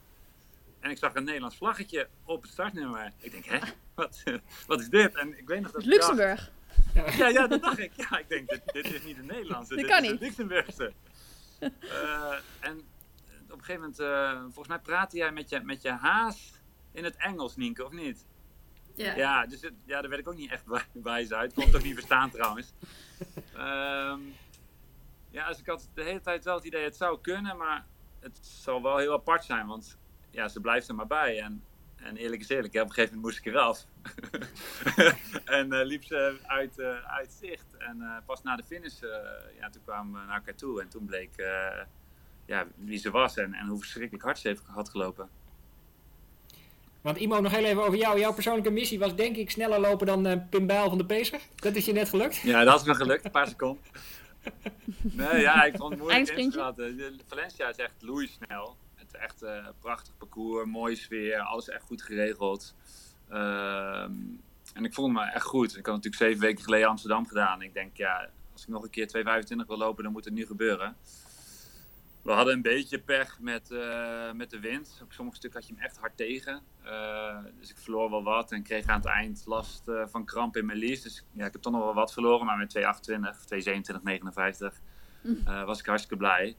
En ik zag een Nederlands vlaggetje op het startnummer. Ik denk, hè, wat, wat is dit? En ik weet nog dat dacht- Luxemburg. ja, ja, dat dacht ik. Ja, ik denk, dit, dit is niet een Nederlandse, Dit dit, kan is niet. een Luxemburgse. Eh, en op een gegeven moment, eh, volgens mij praatte jij met je, met je haas in het Engels, Nienke, of niet? Ja. Ja, dus ja, daar werd ik ook niet echt bij- wijs uit. Kon het ook niet verstaan trouwens. Ehm, ja, dus ik had de hele tijd wel het idee, het zou kunnen, maar het zal wel heel apart zijn, want ja, ze blijft er maar bij. En, en eerlijk is eerlijk, op een gegeven moment moest ik eraf. en eh, liep ze uit, eh, zicht. En eh, pas na de finish, ja, toen kwamen we naar elkaar toe. En toen bleek ja, wie ze was en, en hoe verschrikkelijk hard ze heeft, had gelopen. Want Imo, nog heel even over jou. Jouw persoonlijke missie was denk ik sneller lopen dan eh Pim Bijl van de Pacer. Dat is je net gelukt. Ja, dat is me gelukt, een paar seconden. Nee, ja, ik vond het moeilijk in te Eindsprintje? schatten. De- Valencia is echt loeisnel. Het is echt eh, een prachtig parcours, mooie sfeer, alles echt goed geregeld. Ehm, en ik voelde me echt goed. Ik had natuurlijk zeven weken geleden Amsterdam gedaan. Ik denk, ja, als ik nog een keer 2,25 wil lopen, dan moet het nu gebeuren. We hadden een beetje pech met, eh, met de wind. Op sommige stukken had je hem echt hard tegen. Uh, dus ik verloor wel wat en kreeg aan het eind last uh, van kramp in mijn lies. Dus ja, ik heb toch nog wel wat verloren. Maar met 2,28, 2,27, 2,57 was ik hartstikke blij.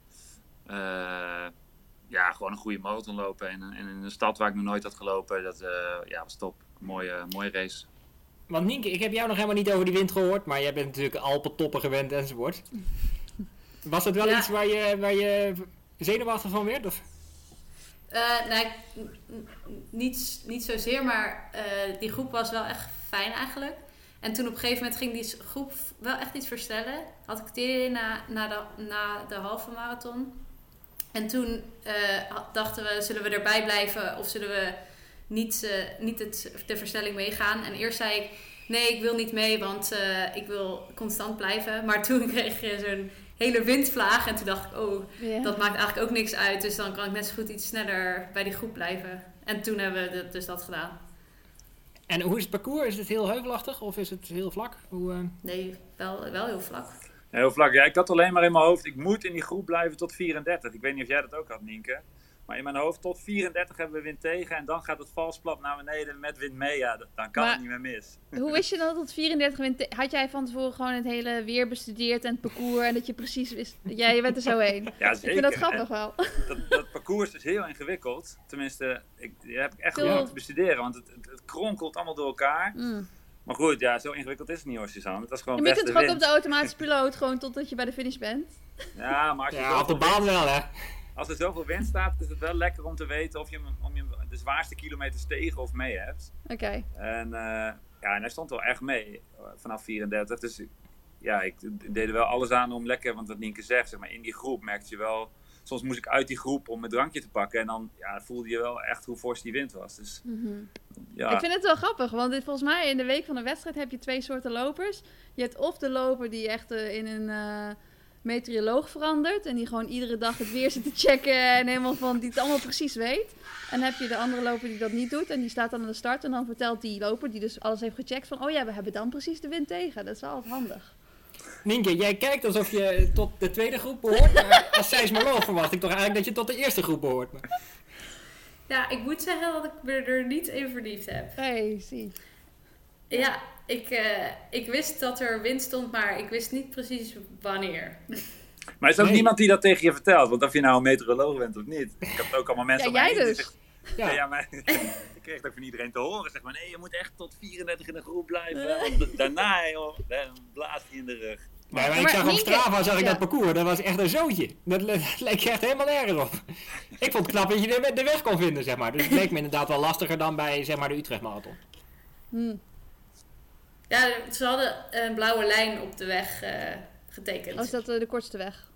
ja, gewoon een goede marathon lopen. En, en, in een stad waar ik nog nooit had gelopen, dat ja, was top. Mooie, mooie race. Want Nienke, ik heb jou nog helemaal niet over die wind gehoord. Maar jij bent natuurlijk Alpentoppen gewend enzovoort. Was het wel ja. iets waar je, waar je zenuwachtig van werd? Of? Uh, nee, niet, niet zozeer, maar uh, die groep was wel echt fijn eigenlijk. En toen op een gegeven moment ging die groep wel echt iets verstellen. Had ik het idee na, na, de, na de halve marathon. En toen uh, dachten we, zullen we erbij blijven of zullen we niet, niet het, de verstelling meegaan? En eerst zei ik, nee, ik wil niet mee, want ik wil constant blijven. Maar toen kreeg je zo'n hele windvlaag. En toen dacht ik, oh, dat maakt eigenlijk ook niks uit. Dus dan kan ik net zo goed iets sneller bij die groep blijven. En toen hebben we dus dat gedaan. En hoe is het parcours? Is het heel heuvelachtig of is het heel vlak? Hoe, uh... Nee, wel, wel heel vlak. Heel vlak. Ja, ik had alleen maar in mijn hoofd, ik moet in die groep blijven tot 34. Ik weet niet of jij dat ook had, Nienke. Maar in mijn hoofd tot 34 hebben we wind tegen. En dan gaat het valsplat naar beneden met wind mee. Ja, dan kan het niet meer mis. Hoe wist je dan tot 34 wind Had jij van tevoren gewoon het hele weer bestudeerd en het parcours. En dat je precies wist. Ja, je bent er zo heen. Ja, zeker. Ik vind dat grappig wel. Dat, dat, parcours is heel ingewikkeld. Tenminste, ik, heb ik echt Veel... moeten bestuderen. Want het, het, kronkelt allemaal door elkaar. Mm. Maar goed, ja, zo ingewikkeld is het niet hoor, Suzanne. Het was gewoon je kunt toch ook op de automatische piloot gewoon totdat je bij de finish bent? Ja, maar als je ja, op de baan wel hè als er zoveel wind staat, is het wel lekker om te weten of je, om je de zwaarste kilometers tegen of mee hebt. Oké. En, uh, ja, en hij stond wel echt mee eh, vanaf 34. Dus ja, ik deed er wel alles aan om lekker, want wat Nienke zegt, zeg maar, in die groep merkte je wel. Soms moest ik uit die groep om mijn drankje te pakken. En dan ja, voelde je wel echt hoe fors die wind was. Dus, mm ja. Ik vind het wel grappig, want dit, volgens mij in de week van de wedstrijd heb je twee soorten lopers. Je hebt of de loper die echt uh, in een. Uh, meteoroloog verandert. En die gewoon iedere dag het weer zit te checken. En helemaal van die het allemaal precies weet. En heb je de andere loper die dat niet doet. En die staat dan aan de start. En dan vertelt die loper, die dus alles heeft gecheckt, van oh ja, we hebben dan precies de wind tegen. Dat is wel altijd handig. Nienke, jij kijkt alsof je tot de tweede groep behoort. Maar als seismoloog verwacht ik toch eigenlijk dat je tot de eerste groep behoort. Maar... Ja, ik moet zeggen dat ik me er niet in verliefd heb. Hey, zie. Ja, ik, uh, ik wist dat er wind stond, maar ik wist niet precies wanneer. Maar is er ook niemand die dat tegen je vertelt? Want of je nou een meteoroloog bent of niet. Ik heb ook allemaal mensen ja, jij dus. ja. ja, maar ik kreeg het ook van iedereen te horen. Zeg maar, nee, je moet echt tot 34 in de groep blijven. Daarna, joh, dan blaast hij in de rug. Maar, maar ik zag op Strava zag ik dat parcours, dat was echt een zootje. Dat leek echt helemaal nergens op. Ik vond het knap dat je de, de weg kon vinden, zeg maar. Dus het leek me inderdaad wel lastiger dan bij zeg maar, de Utrecht Marathon. Hmm. Ja, ze hadden een blauwe lijn op de weg uh, getekend. Oh, is dat uh, de kortste weg?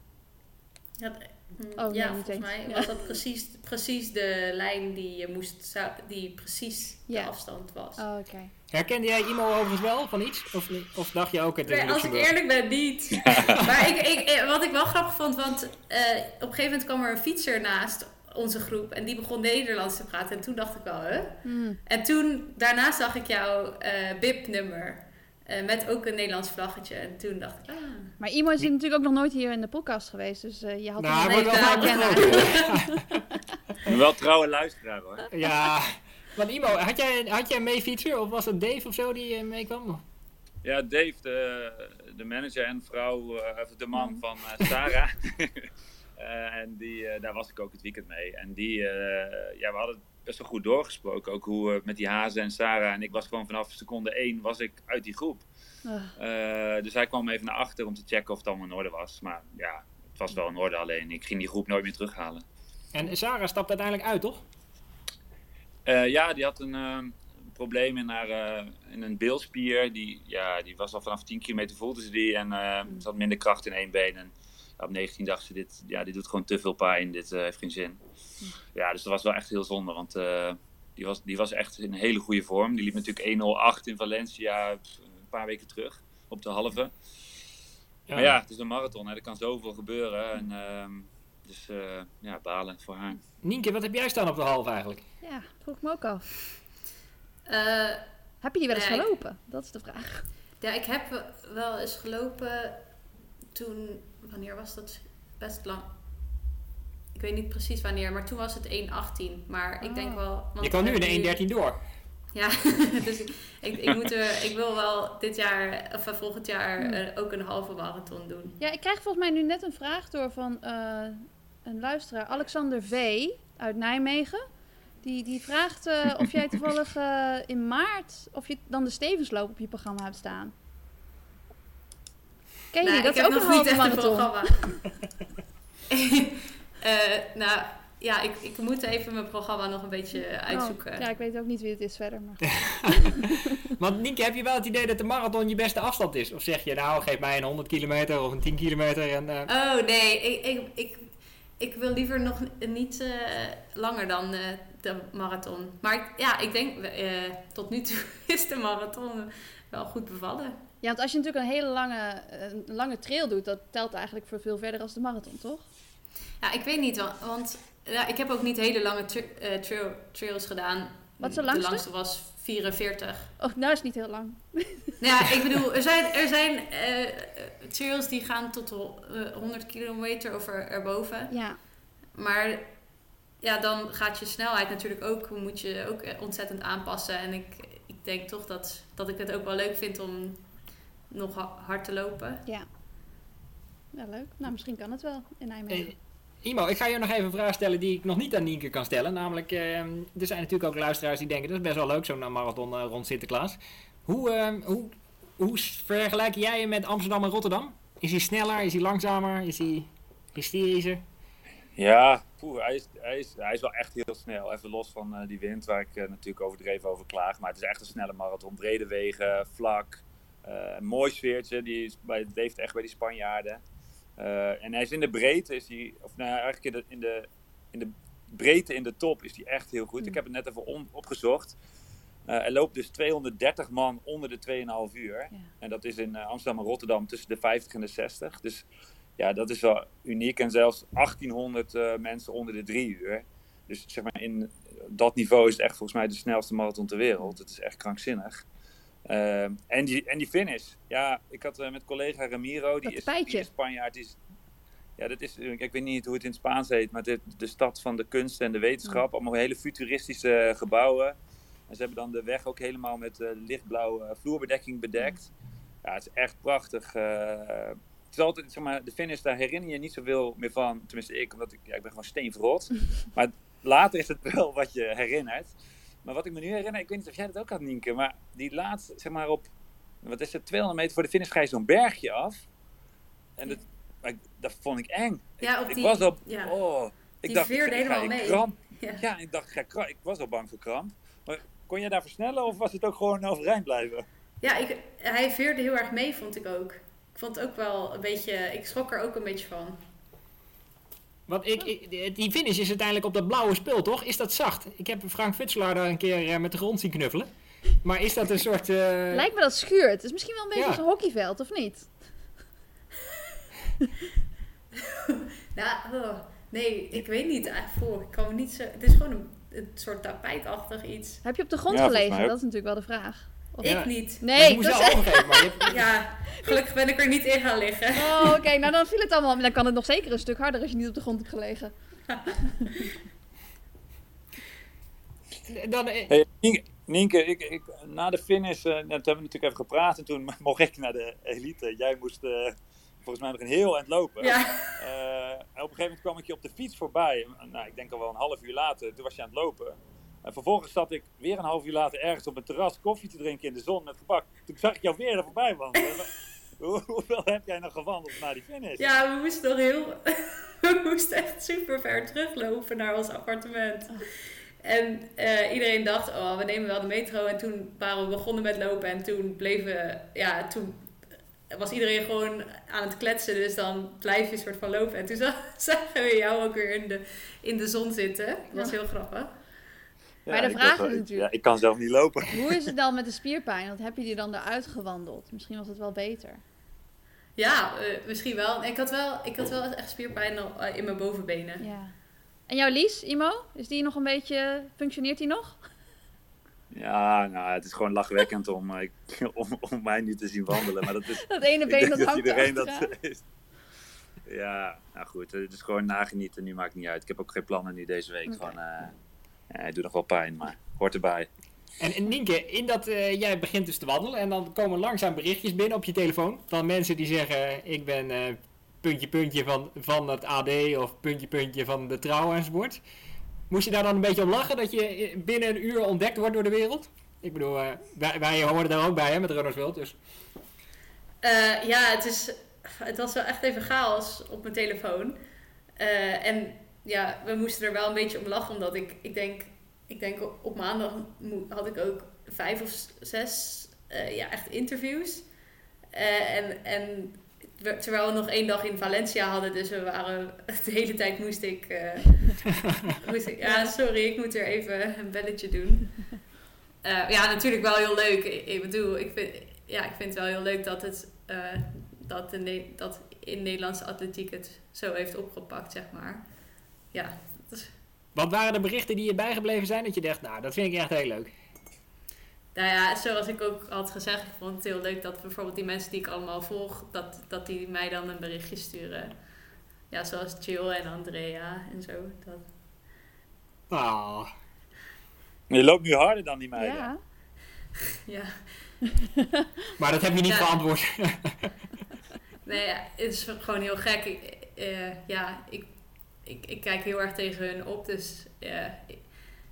Ja, mm, oh, ja volgens mij was dat precies, precies de lijn die je moest, die precies de afstand was. Oh, oké. Okay. Herkende jij Imo overigens wel van iets? Of, of dacht je ook het nee, Als ik eerlijk ben, niet. maar ik, ik, eh, wat ik wel grappig vond, want uh, op een gegeven moment kwam er een fietser naast onze groep. En die begon Nederlands te praten. En toen dacht ik wel, hè? Hmm. En toen, daarna zag ik jouw uh, BIP-nummer. Uh, met ook een Nederlands vlaggetje. En toen dacht ik, ah. Maar Imo is natuurlijk ook nog nooit hier in de podcast geweest. Dus uh, je had nou, hem wel kennen. wel trouwe luisteraar hoor. Ja. Want Imo, had jij, had jij mee fietser? Of was het Dave of zo die meekwam? Ja, Dave, de, de manager en vrouw, de man hmm. van Sarah. Eh, en die, eh, daar was ik ook het weekend mee. En die, eh, ja, we hadden best wel goed doorgesproken. Ook hoe met die Hazen en Sarah. En ik was gewoon vanaf seconde één was ik uit die groep. Uh, dus hij kwam even naar achter om te checken of het allemaal in orde was. Maar ja, het was wel in orde alleen. Ik ging die groep nooit meer terughalen. En Sarah stapt uiteindelijk uit, toch? Uh, ja, die had een uh, probleem in, haar, in een beelspier. Die, ja, die was al vanaf 10 kilometer voelde ze die. En mm. ze had minder kracht in één been. En op 19 dacht ze, dit, ja, dit doet gewoon te veel pijn, dit uh, heeft geen zin. Ja, dus dat was wel echt heel zonde, want uh, die, was, die was echt in een hele goede vorm. Die liep natuurlijk 1-0-8 in Valencia een paar weken terug, op de halve. Ja. Maar ja, het is een marathon, hè. er kan zoveel gebeuren. En, uh, dus uh, ja, balen voor haar. Nienke, wat heb jij staan op de halve eigenlijk? Ja, vroeg me ook af. heb je die wel eens gelopen? Dat is de vraag. Ja, ik heb wel eens gelopen toen wanneer was dat? Best lang. ik weet niet precies wanneer, maar toen was het 1.18. Maar ik denk Oh. wel... want Je kan nu in 1.13 door. Ja, dus ik, ik, ik, moet er, ik wil wel dit jaar, of eh, volgend jaar, Hmm. ook een halve marathon doen. Ja, ik krijg volgens mij nu net een vraag door van eh, een luisteraar, Alexander V. uit Nijmegen. Die, die vraagt eh, of jij toevallig in maart, of je dan de Stevensloop op je programma hebt staan. Ken je Nou, die? Dat ik is heb ook een nog niet halve echt een marathon. programma. Eh, nou, ja, ik, ik moet even mijn programma nog een beetje uitzoeken. Oh, ja, ik weet ook niet wie het is verder. Maar... Want Nienke, heb je wel het idee dat de marathon je beste afstand is? Of zeg je nou, geef mij een 100 kilometer of een 10 kilometer en... eh, Oh nee, ik, ik, ik, ik wil liever nog niet eh, langer dan eh, de marathon. Maar ja, ik denk eh, tot nu toe is de marathon wel goed bevallen. Ja, want als je natuurlijk een hele lange, een lange trail doet, dat telt eigenlijk voor veel verder als de marathon, toch? Ja, ik weet niet, wa- want ja, ik heb ook niet hele lange tra- eh, trail, trails gedaan. Wat is de De langste? langste was 44. Oh, nou is het niet heel lang. Nou ja, ik bedoel, er zijn, er zijn eh, trails die gaan tot ho- eh, 100 kilometer of er, erboven. Ja, Maar ja, dan gaat je snelheid natuurlijk ook, moet je ook ontzettend aanpassen. En ik, ik denk toch dat, dat ik het ook wel leuk vind om nog ha- hard te lopen. ja. Ja, leuk. Nou, misschien kan het wel in Nijmegen. Eh, Imo, ik ga je nog even een vraag stellen die ik nog niet aan Nienke kan stellen. Namelijk, eh, er zijn natuurlijk ook luisteraars die denken, dat is best wel leuk, zo'n marathon eh, rond Sinterklaas. Hoe, eh, hoe, hoe vergelijk jij hem met Amsterdam en Rotterdam? Is hij sneller? Is hij langzamer? Is hij hysterischer? Ja, poeh, hij, is, hij, is, hij is wel echt heel snel. Even los van eh, die wind, waar ik eh, natuurlijk overdreven over klaag. Maar het is echt een snelle marathon. Brede wegen, vlak. Eh, een mooi sfeertje. Die is bij, leeft echt bij die Spanjaarden. Eh, en hij is in de breedte, is hij, of nou ja, eigenlijk in de, in, de, in de breedte in de top is hij echt heel goed. Mm. Ik heb het net even on- opgezocht. Eh, er loopt dus 230 man onder de 2,5 uur. Ja. En dat is in Amsterdam en Rotterdam tussen de 50 en de 60. Dus ja, dat is wel uniek. En zelfs 1800 eh, mensen onder de 3 uur. Dus zeg maar, in dat niveau is het echt volgens mij de snelste marathon ter wereld. Het is echt krankzinnig. Ehm, en, die, en die finish. Ja, ik had eh, met collega Ramiro, die is, die is Spanjaard. Die is, ja, dat is, ik weet niet hoe het in het Spaans heet, maar de, de stad van de kunst en de wetenschap. Allemaal hele futuristische eh, gebouwen. En ze hebben dan de weg ook helemaal met eh, lichtblauwe vloerbedekking bedekt. Ja, het is echt prachtig. het is altijd, zeg maar, de finish, daar herinner je niet zoveel meer van. Tenminste, ik, omdat ik, ja, ik ben gewoon steenverrot. maar later is het wel wat je herinnert. Maar wat ik me nu herinner, ik weet niet of jij dat ook had, Nienke. Maar die laatste, zeg maar op, wat is het, 200 meter voor de finish ga je zo'n bergje af. En dat, ik- dat vond ik eng. Ja, ik, op ik die- was al, ja. oh. Ik Die dacht, veerde ik helemaal mee. kramp. Ja. Ja, ik dacht, ik, ga ik was al bang voor kramp. Maar kon je daar versnellen of was het ook gewoon overeind blijven? Ja, ik, hij veerde heel erg mee, vond ik ook. Ik vond het ook wel een beetje, ik schrok er ook een beetje van. Want ik, ik- die finish is uiteindelijk op dat blauwe spul, toch? Is dat zacht? Ik heb Frank Futselaar daar een keer eh, met de grond zien knuffelen. Maar is dat een soort... eh, Lijkt me dat schuurt. Het is misschien wel een beetje Ja. als een hockeyveld, of niet? Nou, oh, nee, ik weet niet. voor. Ik kan me niet zo, het is gewoon een, een soort tapijtachtig iets. Heb je op de grond Ja, gelegen? Dat is natuurlijk wel de vraag. Of- Ja. Ik niet. je Nee, moest dat wel is... overgeven, maar je hebt- Ja, gelukkig ben ik er niet in gaan liggen. Oh, oké. Nou, dan viel het allemaal. Dan kan het nog zeker een stuk harder als je niet op de grond hebt gelegen. dan, eh, Hey, Nienke, Nienke, ik, ik, na de finish, eh, dat hebben we natuurlijk even gepraat. En toen mocht ik naar de elite. Jij moest eh, volgens mij nog een heel eind lopen. Ja, Eh, en op een gegeven moment kwam ik je op de fiets voorbij. Nou, ik denk al wel een half uur later, toen was je aan het lopen. En vervolgens zat ik weer een half uur later ergens op een terras koffie te drinken in de zon met gebak. Toen zag ik jou weer er voorbij wandelen. Hoe- Hoeveel heb jij nog gewandeld na die finish? ja, we moesten nog heel... We moesten echt super ver teruglopen naar ons appartement. En eh, iedereen dacht, oh, we nemen wel de metro. En toen waren we begonnen met lopen. En toen bleven... Ja, toen was iedereen gewoon aan het kletsen. Dus dan blijf je een soort van lopen. En toen za- zagen we jou ook weer in de, in de zon zitten. Dat was heel grappig. Maar de vraag is natuurlijk- Ja, ik kan zelf niet lopen. Hoe is het dan met de spierpijn? Want heb je die dan eruit gewandeld? Misschien was het wel beter. Ja, eh, misschien wel. Ik had wel, ik had wel echt spierpijn al, eh, in mijn bovenbenen. Ja. En jouw Lies, Imo? Is die nog een beetje... Functioneert die nog? Ja, nou, het is gewoon lachwekkend om, eh, om, om mij nu te zien wandelen. Maar dat is, Dat ene been dat dat hangt iedereen dat is. Ja, nou goed. Het is gewoon nagenieten. Nu maakt niet uit. Ik heb ook geen plannen nu deze week. Gewoon, eh, ja, het doet nog wel pijn, maar hoort erbij. En, en Nienke, in dat eh, jij begint dus te wandelen en dan komen langzaam berichtjes binnen op je telefoon van mensen die zeggen ik ben eh, puntje puntje van, van het AD of puntje puntje van de trouw enzovoort. Moest je daar dan een beetje om lachen dat je eh, binnen een uur ontdekt wordt door de wereld? Ik bedoel, eh, wij, wij horen daar ook bij hè, met Runners World, dus Eh, ja, het, is, het was wel echt even chaos op mijn telefoon. Eh, en ja, we moesten er wel een beetje om lachen, omdat ik, ik denk, ik denk op- maandag had ik ook vijf of zes eh, ja, echt interviews. Eh, en, en we- terwijl we nog één dag in Valencia hadden, dus we waren de hele tijd moest ik, eh, moest ik ja, sorry, ik moet er even een belletje doen. Ja, natuurlijk wel heel leuk. Ik, ik bedoel, ik vind, ja, ik vind het wel heel leuk dat het dat, de, dat in Nederlandse atletiek het zo heeft opgepakt, zeg maar. Ja, is- wat waren de berichten die je bijgebleven zijn dat je dacht, nou dat vind ik echt heel leuk. nou ja, zoals ik ook had gezegd, ik vond het heel leuk dat bijvoorbeeld die mensen die ik allemaal volg, dat, dat die mij dan een berichtje sturen. Ja, zoals Jill en Andrea en zo. Dat. Ah, Je loopt nu harder dan die meiden. Ja. Ja. maar dat heb je niet Ja. verantwoord. Nee, ja, het is gewoon heel gek. Ik, eh, ja, ik, ik, ik kijk heel erg tegen hun op. Dus eh,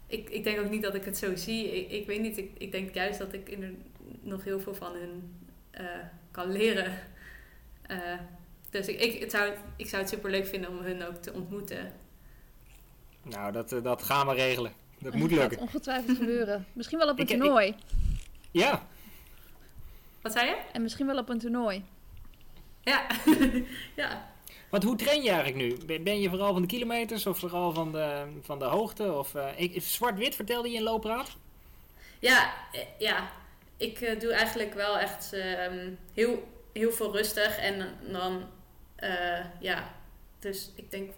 ik, ik, denk ook niet dat ik het zo zie. Ik, ik weet niet, ik, ik denk juist dat ik in nog heel veel van hun eh, kan leren. Eh, dus ik, ik, het zou, ik zou het super leuk vinden om hun ook te ontmoeten. nou, dat, eh, dat gaan we regelen. Dat moet lukken. ongetwijfeld gebeuren. Misschien wel op een Ik- ik- toernooi. Ja, Wat zei je? En misschien wel op een toernooi. Ja. ja. Want hoe train je eigenlijk nu? Ben- je vooral van de kilometers of vooral van de, van de hoogte? Of, eh, ik- Zwart-wit vertelde je in loopraad? Ja, eh, ja. ik eh, doe eigenlijk wel echt ehm, heel, heel veel rustig. En dan, eh, ja, dus ik denk,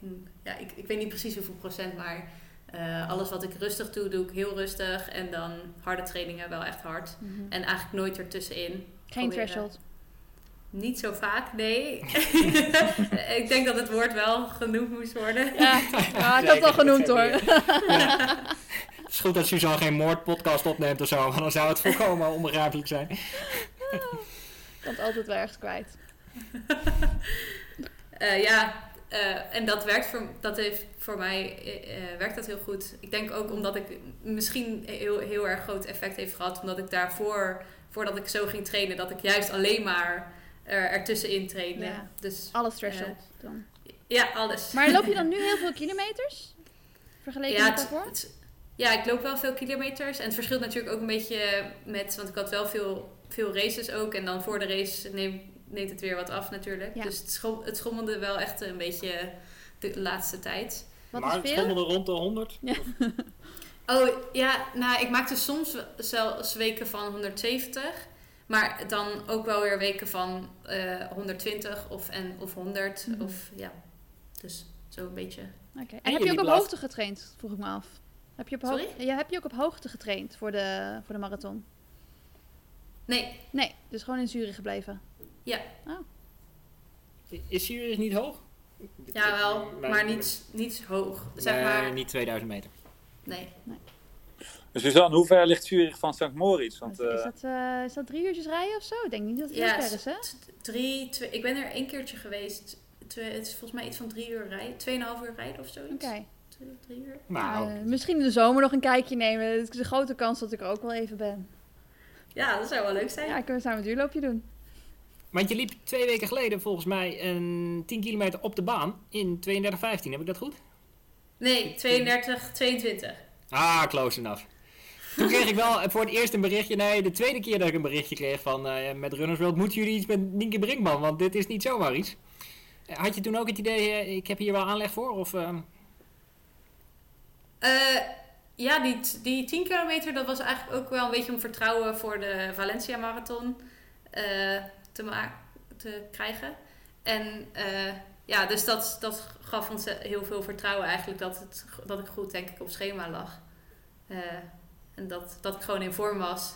ja, ik, ik weet niet precies hoeveel procent, maar eh, alles wat ik rustig doe, doe ik heel rustig. En dan harde trainingen wel echt hard. Mhm. En eigenlijk nooit ertussenin. Geen proberen. threshold. Niet zo vaak, nee. ik denk dat het woord wel genoemd moest worden. Ja, ja ik had het al genoemd hoor. Het is goed dat Suzanne geen moordpodcast opneemt of zo, want dan zou het volkomen onbegrijpelijk zijn. Ik kan het altijd wel ergens kwijt. Eh, ja, eh, en dat werkt voor, dat heeft voor mij eh, werkt dat heel goed. Ik denk ook omdat ik misschien heel, heel erg groot effect heeft gehad, omdat ik daarvoor, voordat ik zo ging trainen, dat ik juist alleen maar er, ertussenin trainde. Ja. Dus Alles threshold dan. ja, alles. Maar loop je dan nu heel veel kilometers? Vergeleken ja, met het- daarvoor? het- ja, ik loop wel veel kilometers. En het verschilt natuurlijk ook een beetje met, want ik had wel veel, veel races ook. En dan voor de race neemt, neemt het weer wat af natuurlijk. Ja. Dus het, schom, het schommelde wel echt een beetje de laatste tijd. Wat maar is het schommelde rond de 100. Oh ja, nou ik maakte soms zelfs weken van 170. Maar dan ook wel weer weken van eh 120 of, en, of 100. Mhm. Of ja, dus zo een beetje. Oké. En, En heb je ook op hoogte getraind? Vroeg ik me af. Heb je, op Sorry? ja, heb je ook op hoogte getraind voor de, voor de marathon? Nee, Nee, dus gewoon in Zurich gebleven. Is Sirius niet hoog? ja wel, maar niet, niet hoog. Zeg Nee, maar, niet 2000 meter. nee. Dus Suzanne, hoe ver ligt Zurich van St. Moritz? Want, is, eh, dat, eh, is dat drie uurtjes rijden of zo? Ik denk niet dat het Ja, heel ver is, hè? Drie, twee, ik ben er één keertje geweest. Twee, het is volgens mij iets van drie uur rijden. Tweeënhalf uur rijden of zoiets. Oké. Twee, drie uur. Nou, Eh, misschien in de zomer nog een kijkje nemen. Het is een grote kans dat ik er ook wel even ben. Ja, dat zou wel leuk zijn. Ja, kunnen we samen een duurloopje doen. want je liep twee weken geleden volgens mij een 10 kilometer op de baan in 32,15. Heb ik dat goed? Nee, 32, 22. Ah, close enough. Toen kreeg ik wel voor het eerst een berichtje. Nee, de tweede keer dat ik een berichtje kreeg van eh, met Runners World moeten jullie iets met Nienke Brinkman, want dit is niet zomaar iets. Eh, Had je toen ook het idee, eh, ik heb hier wel aanleg voor? Of, eh, Eh, ja, die, die 10 kilometer, dat was eigenlijk ook wel een beetje om vertrouwen voor de Valencia Marathon te, te krijgen. En ja, dus dat, dat gaf ons heel veel vertrouwen eigenlijk dat, het, dat ik goed denk ik op schema lag. En dat, dat ik gewoon in vorm was.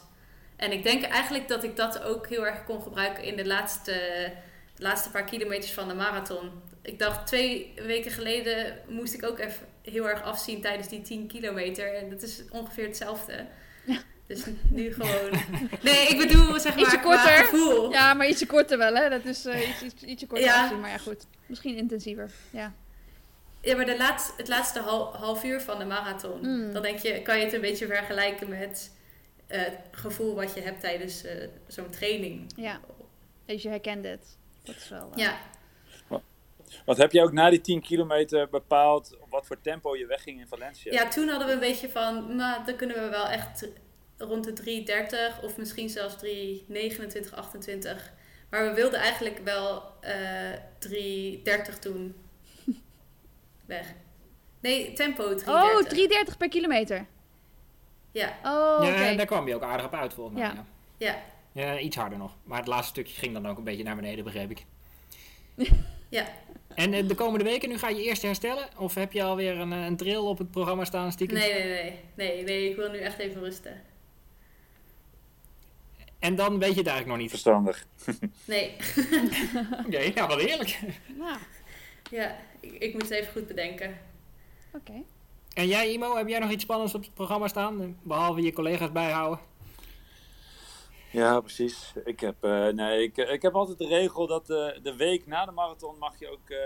En ik denk eigenlijk dat ik dat ook heel erg kon gebruiken in de laatste, laatste paar kilometers van de marathon. ik dacht twee weken geleden moest ik ook even heel erg afzien tijdens die 10 kilometer. En dat is ongeveer hetzelfde. Ja. Dus nu gewoon. Nee, ik bedoel, zeg maar, Ietsje korter. gevoel. Ja, maar ietsje korter wel, hè? Dat is eh, iets, iets, ietsje korter Ja. afzien, maar ja, goed. Misschien intensiever, ja. Ja, maar de laatste, het laatste hal- half uur van de marathon, Mm. dan denk je, kan je het een beetje vergelijken met eh, het gevoel wat je hebt tijdens eh, zo'n training. Ja, dus je herkent het. Dat is wel... eh, Ja, Want heb je ook na die 10 kilometer bepaald op wat voor tempo je wegging in Valencia? ja, toen hadden we een beetje van, nou, dan kunnen we wel echt rond de 3.30 of misschien zelfs 3.29, 28. Maar we wilden eigenlijk wel eh 3.30 toen weg. Nee, tempo 3.30. Oh, 3,30 per kilometer. Ja, Oh. Ja, en daar kwam je ook aardig op uit volgens mij. Ja. Ja. ja, Ja, iets harder nog. Maar het laatste stukje ging dan ook een beetje naar beneden, begreep ik. ja. En eh, de komende weken, nu ga je eerst herstellen? Of heb je alweer een, eh, een drill op het programma staan stiekem? Nee, nee, nee, nee, nee, ik wil nu echt even rusten. En dan weet je het eigenlijk nog niet. Verstandig. Nee, Oké, ja, wat eerlijk. Nou, ja, ik, ik moet het even goed bedenken. oké. En jij, Imo, heb jij nog iets spannends op het programma staan? eh, Behalve je collega's bijhouden? Ja, precies. Ik heb, eh, nee, ik, ik heb altijd de regel dat eh, de week na de marathon mag je ook eh,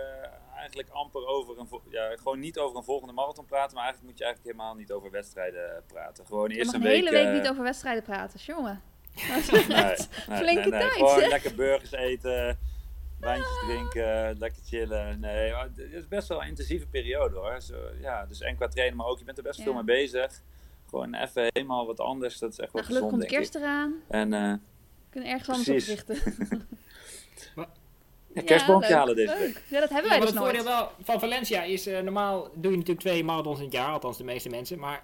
eigenlijk amper over een, ja, gewoon niet over een volgende marathon praten, maar eigenlijk moet je eigenlijk helemaal niet over wedstrijden praten. Gewoon Je eerst mag een een hele week eh, niet over wedstrijden praten, jongen. Nee, nee, Flinke nee, nee. tijd, Gewoon lekker burgers eten, wijntjes drinken, lekker chillen. Nee, maar het is best wel een intensieve periode hoor. Zo, ja, dus en qua trainen, maar ook je bent er best Ja. veel mee bezig. Gewoon even helemaal wat anders, dat is echt wel Nou, gelukkig gezond komt denk kerst ik. eraan. En eh We kunnen ergens anders op richten. ja, kerstboompje halen deze week. Ja, dat hebben Ja, wij maar dus het voordeel nooit. wel van Valencia is, eh, normaal doe je natuurlijk twee marathons in het jaar, althans de meeste mensen. Maar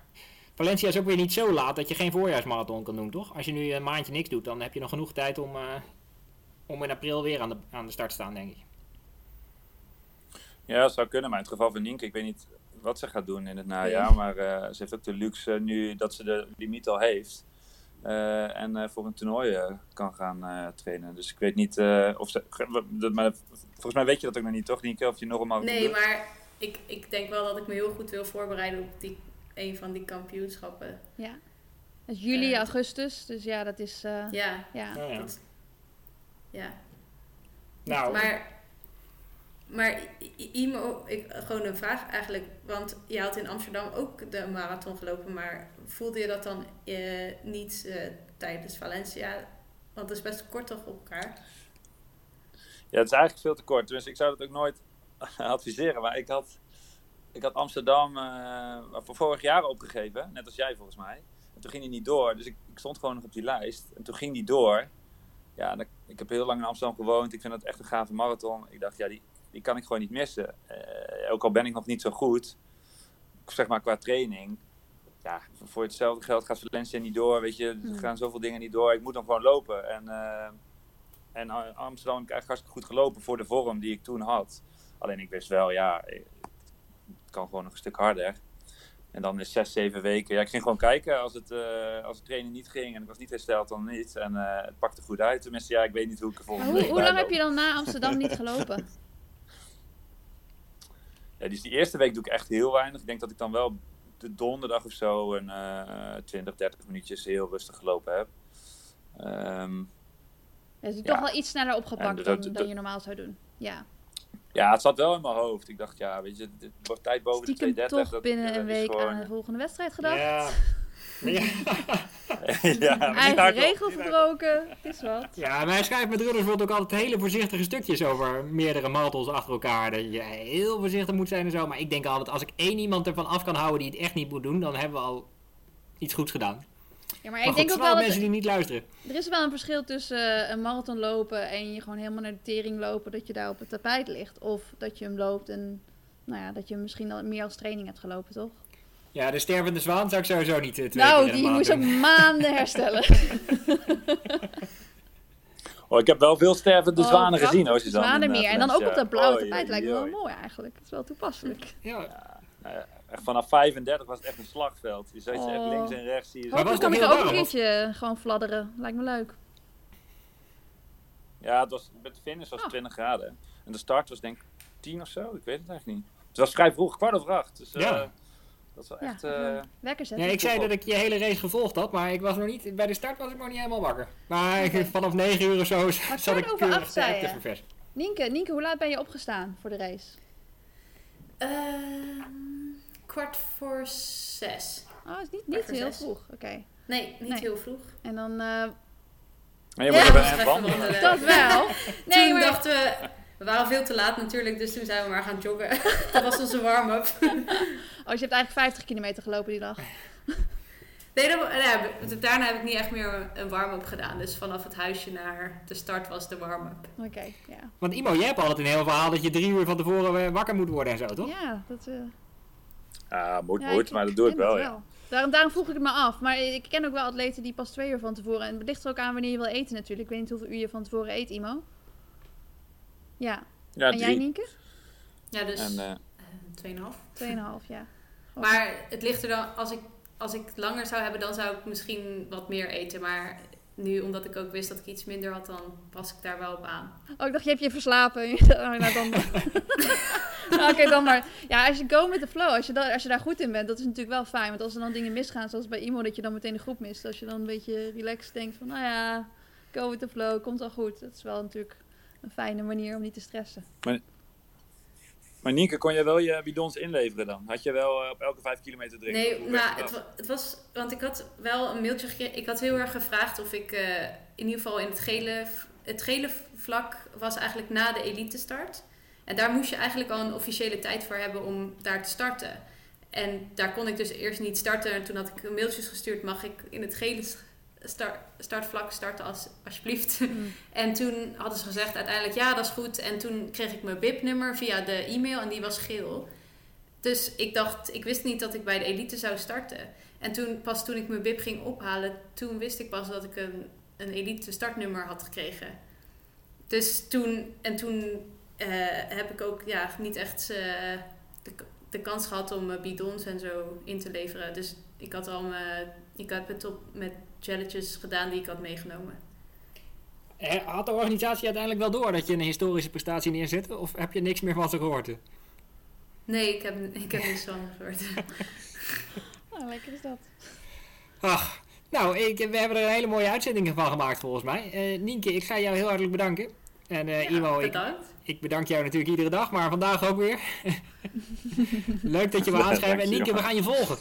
Valencia is ook weer niet zo laat dat je geen voorjaarsmarathon kan doen, toch? Als je nu een maandje niks doet, dan heb je nog genoeg tijd om, eh, om in april weer aan de, aan de start te staan, denk ik. Ja, dat zou kunnen, maar in het geval van Nienke, ik weet niet wat ze gaat doen in het najaar. Maar eh, ze heeft ook de luxe nu dat ze de limiet al heeft. Eh, en eh, voor een toernooi kan gaan eh, trainen. Dus ik weet niet eh, of ze. dat- Maar volgens mij weet je dat ook nog niet, toch, Nienke? Of je nog een Nee, doet? maar ik, ik denk wel dat ik me heel goed wil voorbereiden op die, een van die kampioenschappen. Ja. Dat is juli, augustus. Dus ja, dat is... eh, Ja, ja. Oh, ja. dat- ja. Nou, Maar, maar Imo, ik, gewoon een vraag eigenlijk. Want je had in Amsterdam ook de marathon gelopen, maar voelde je dat dan eh, niet eh, tijdens Valencia? Want het is best kort toch op elkaar. Ja, het is eigenlijk veel te kort. Dus ik zou dat ook nooit adviseren. Maar ik had, ik had Amsterdam eh, voor vorig jaar opgegeven. Net als jij volgens mij. En toen ging hij niet door. Dus ik, ik stond gewoon nog op die lijst. En toen ging die door. Ja, ik heb heel lang in Amsterdam gewoond. Ik vind dat echt een gave marathon. Ik dacht, ja, die, die kan ik gewoon niet missen. Eh, ook al ben ik nog niet zo goed. Zeg maar qua training. Ja, voor hetzelfde geld gaat Valencia niet door. Weet je, er Hmm. gaan zoveel dingen niet door. Ik moet dan gewoon lopen. En... eh, en eh, Amsterdam heb ik eigenlijk hartstikke goed gelopen voor de vorm die ik toen had. Alleen ik wist wel, ja, het kan gewoon nog een stuk harder. En dan is zes, zeven weken. Ja, ik ging gewoon kijken als het, eh, als het trainen niet ging en ik was niet hersteld, dan niet. En eh, het pakte goed uit. Tenminste, ja, ik weet niet hoe ik er Maar volgende hoe, week hoe lang heb je dan na Amsterdam niet gelopen? Ja, dus die eerste week doe ik echt heel weinig. Ik denk dat ik dan wel de donderdag of zo een eh 20, 30 minuutjes heel rustig gelopen heb. Ehm, Ja, Ja. toch wel iets sneller opgepakt dat- dan, dat- dan je normaal zou doen. Ja, ja, het zat wel in mijn hoofd. Ik dacht, ja, weet je, het wordt tijd boven de stiekem 230. toch dat- binnen een week gewoon- aan de volgende wedstrijd gedacht. ja. Ja. Eigen regel. Het is wat. ja, maar hij schrijft met Ruddersvoort ook altijd hele voorzichtige stukjes over meerdere marathons achter elkaar. Dat je heel voorzichtig moet zijn en zo. Maar ik denk altijd, als ik één iemand ervan af kan houden die het echt niet moet doen, dan hebben we al iets goeds gedaan. Ja, maar Maar ik denk ook wel dat mensen die niet luisteren. er is wel een verschil tussen eh, een marathon lopen en je gewoon helemaal naar de tering lopen dat je daar op het tapijt ligt. Of dat je hem loopt en nou ja, dat je hem misschien al meer als training hebt gelopen, toch? Ja, de stervende zwaan zou ik sowieso niet eh, twee nou, die moest ook maanden herstellen. Oh, ik heb wel veel stervende Oh, zwanen gezien, hoor. Zwanen eh, meer. En dan ook op dat blauwe tapijt lijkt me wel mooi eigenlijk. Het is wel toepasselijk. Ja. Echt vanaf 35 was het echt een slagveld. Je zag ze echt Oh. links en rechts. Zie je Maar was kan ook ik er ook een keertje gewoon fladderen. Lijkt me leuk. Ja, het was, met de finish was het Oh. 20 graden. En de start was denk ik tien of zo. Ik weet het eigenlijk niet. Het was vrij vroeg, kwart over acht. Dus, eh, Ja. Dat is wel Ja, echt... eh, Wekker zetten. Nee, ik zei dat ik je hele race gevolgd had, maar ik was nog niet, bij de start was ik nog niet helemaal wakker. Maar vanaf 9 uur of zo Maar zat ik over keurig acht, zei te verversen. Nienke, Nienke, hoe laat ben je opgestaan voor de race? Ehm, kwart voor zes. Oh, is niet, niet heel zes. vroeg. Oké. Nee, niet Nee. heel vroeg. En dan... eh, maar je Ja, even wandelen. dat wel. Nee, toen maar... dachten we... We waren veel te laat natuurlijk, dus toen zijn we maar gaan joggen. dat was onze warm-up. Oh, je hebt eigenlijk 50 kilometer gelopen die dag. Nee, dat, daarna heb ik niet echt meer een warm-up gedaan. Dus vanaf het huisje naar de start was de warm-up. Oké, ja. Want Imo, jij hebt altijd een heel verhaal dat je drie uur van tevoren eh, wakker moet worden en zo, toch? Ja, dat... eh, Ja, moet, ja, moet, maar dat doe ik wel, ja. Daarom, daarom vroeg ik het me af. Maar ik ken ook wel atleten die pas twee uur van tevoren... En het ligt er ook aan wanneer je wil eten natuurlijk. Ik weet niet hoeveel uur je van tevoren eet, Imo. Ja. Ja, en jij. Nienke? Ja, dus En, eh, tweeënhalf. Tweeënhalf, ja. Maar het ligt er dan, als ik, als ik langer zou hebben, dan zou ik misschien wat meer eten. Maar nu, omdat ik ook wist dat ik iets minder had, dan pas ik daar wel op aan. Oh, ik dacht, je hebt je verslapen. oh, nou, dan... Nou, Oké, dan maar. Ja, als je go met de flow, als je, da- als je daar goed in bent, dat is natuurlijk wel fijn. Want als er dan dingen misgaan, zoals bij Imo, dat je dan meteen de groep mist. Als je dan een beetje relaxed denkt van, nou ja, go with the flow, komt wel goed. Dat is wel natuurlijk een fijne manier om niet te stressen. Maar Nienke, kon je wel je bidons inleveren dan? Had je wel eh, op elke vijf kilometer drinken? Nee, nou, het, het was, want ik had wel een mailtje gekregen. Ik had heel erg gevraagd of ik eh, in ieder geval in het gele, het gele vlak was eigenlijk na de elite start. En daar moest je eigenlijk al een officiële tijd voor hebben om daar te starten. En daar kon ik dus eerst niet starten. En toen had ik een mailtjes gestuurd, mag ik in het gele start, startvlak starten als, alsjeblieft. En toen hadden ze gezegd uiteindelijk ja, dat is goed. En toen kreeg ik mijn BIP-nummer via de e-mail en die was geel. Dus ik dacht, ik wist niet dat ik bij de elite zou starten. En toen, pas toen ik mijn BIP ging ophalen, toen wist ik pas dat ik een, een elite startnummer had gekregen. Dus toen, en toen eh, heb ik ook ja, niet echt eh, de, de kans gehad om mijn bidons en zo in te leveren. Dus ik had al mijn, ik heb het op, met jelletjes gedaan die ik had meegenomen. Eh, Had de organisatie uiteindelijk wel door dat je een historische prestatie neerzette? Of heb je niks meer van ze gehoord? Nee, ik heb, ik heb niks van gehoord. Nou, lekker is dat. Ach, nou, ik, we hebben er een hele mooie uitzending van gemaakt volgens mij. Eh, Nienke, ik ga jou heel hartelijk bedanken. En eh Ja, Imo, ik bedank jou natuurlijk iedere dag, maar vandaag ook weer. Leuk dat je me aanschrijft. En Nienke, we gaan je volgen.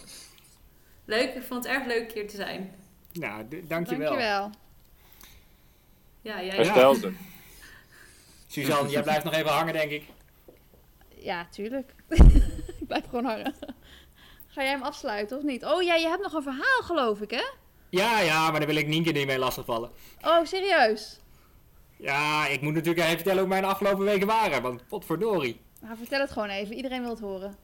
Leuk, ik vond het erg leuk hier te zijn. Nou, dankjewel. Dankjewel. Ja, jij Herstel ze. Suzanne, jij blijft nog even hangen, denk ik. Ja, tuurlijk. ik blijf gewoon hangen. Ga jij hem afsluiten of niet? Oh ja, je hebt nog een verhaal geloof ik, hè? Ja, ja, maar daar wil ik Nienke niet mee lastigvallen. Oh, serieus? Ja, ik moet natuurlijk even vertellen hoe mijn afgelopen weken waren, want potverdorie. Nou, vertel het gewoon even. Iedereen wil het horen.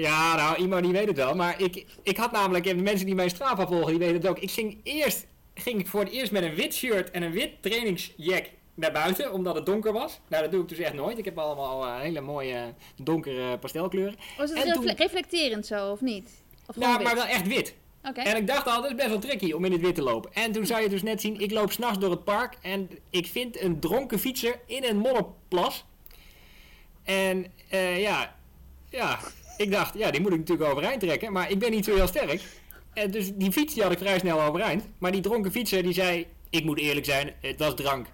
Ja, nou, Imo die weet het wel, maar ik, ik had namelijk, en de mensen die mijn Strava volgen, die weten het ook. Ik ging eerst, ging ik voor het eerst met een wit shirt en een wit trainingsjack naar buiten, omdat het donker was. Nou, dat doe ik dus echt nooit. Ik heb allemaal eh, hele mooie eh, donkere pastelkleuren. Was het toen- reflecterend zo, of niet? Of Nou, maar wel echt wit. En ik dacht al, dat is best wel tricky om in het wit te lopen. En toen zou je dus net zien, ik loop s'nachts door het park en ik vind een dronken fietser in een modderplas. En eh, ja, ja, ik dacht, ja, die moet ik natuurlijk overeind trekken, maar ik ben niet zo heel sterk. En dus die fiets die had ik vrij snel overeind. Maar die dronken fietser die zei, ik moet eerlijk zijn, het was drank.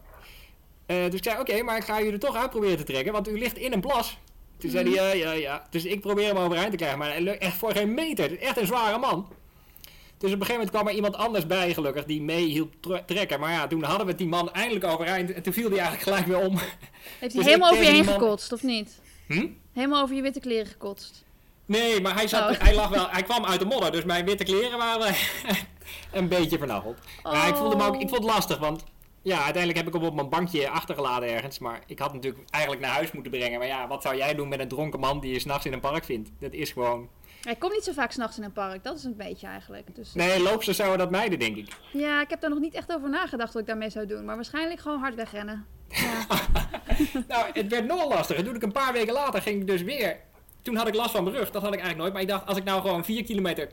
Eh, dus ik zei, oké, maar ik ga jullie er toch uit proberen te trekken, want u ligt in een plas. Toen zei hij, ja, ja, ja. Dus ik probeer hem overeind te krijgen, maar lukt echt voor geen meter. Het is echt een zware man. Dus op een gegeven moment kwam er iemand anders bij, gelukkig, die mee hielp tre- trekken. Maar ja, toen hadden we die man eindelijk overeind en toen viel hij eigenlijk gelijk weer om. Heeft hij dus helemaal over je heen man- gekotst, of niet? Hm? Helemaal over je witte kleren gekotst. Nee, maar hij, zat, Oh. hij, lag wel, hij kwam uit de modder, dus mijn witte kleren waren een beetje vernacheld. Maar ik voelde me ook, ik vond het lastig, want ja, uiteindelijk heb ik hem op mijn bankje achtergelaten ergens. Maar ik had hem natuurlijk eigenlijk naar huis moeten brengen. Maar ja, wat zou jij doen met een dronken man die je s'nachts in een park vindt? Dat is gewoon... Hij komt niet zo vaak s'nachts in een park, dat is een beetje eigenlijk. Dus, Nee, loopsters zouden dat mijden, denk ik. Ja, ik heb daar nog niet echt over nagedacht wat ik daarmee zou doen. Maar waarschijnlijk gewoon hard wegrennen. Ja. Nou, het werd nog lastiger. Toen ik een paar weken later ging ik dus weer. Toen had ik last van mijn rug. Dat had ik eigenlijk nooit. Maar ik dacht, als ik nou gewoon 4 kilometer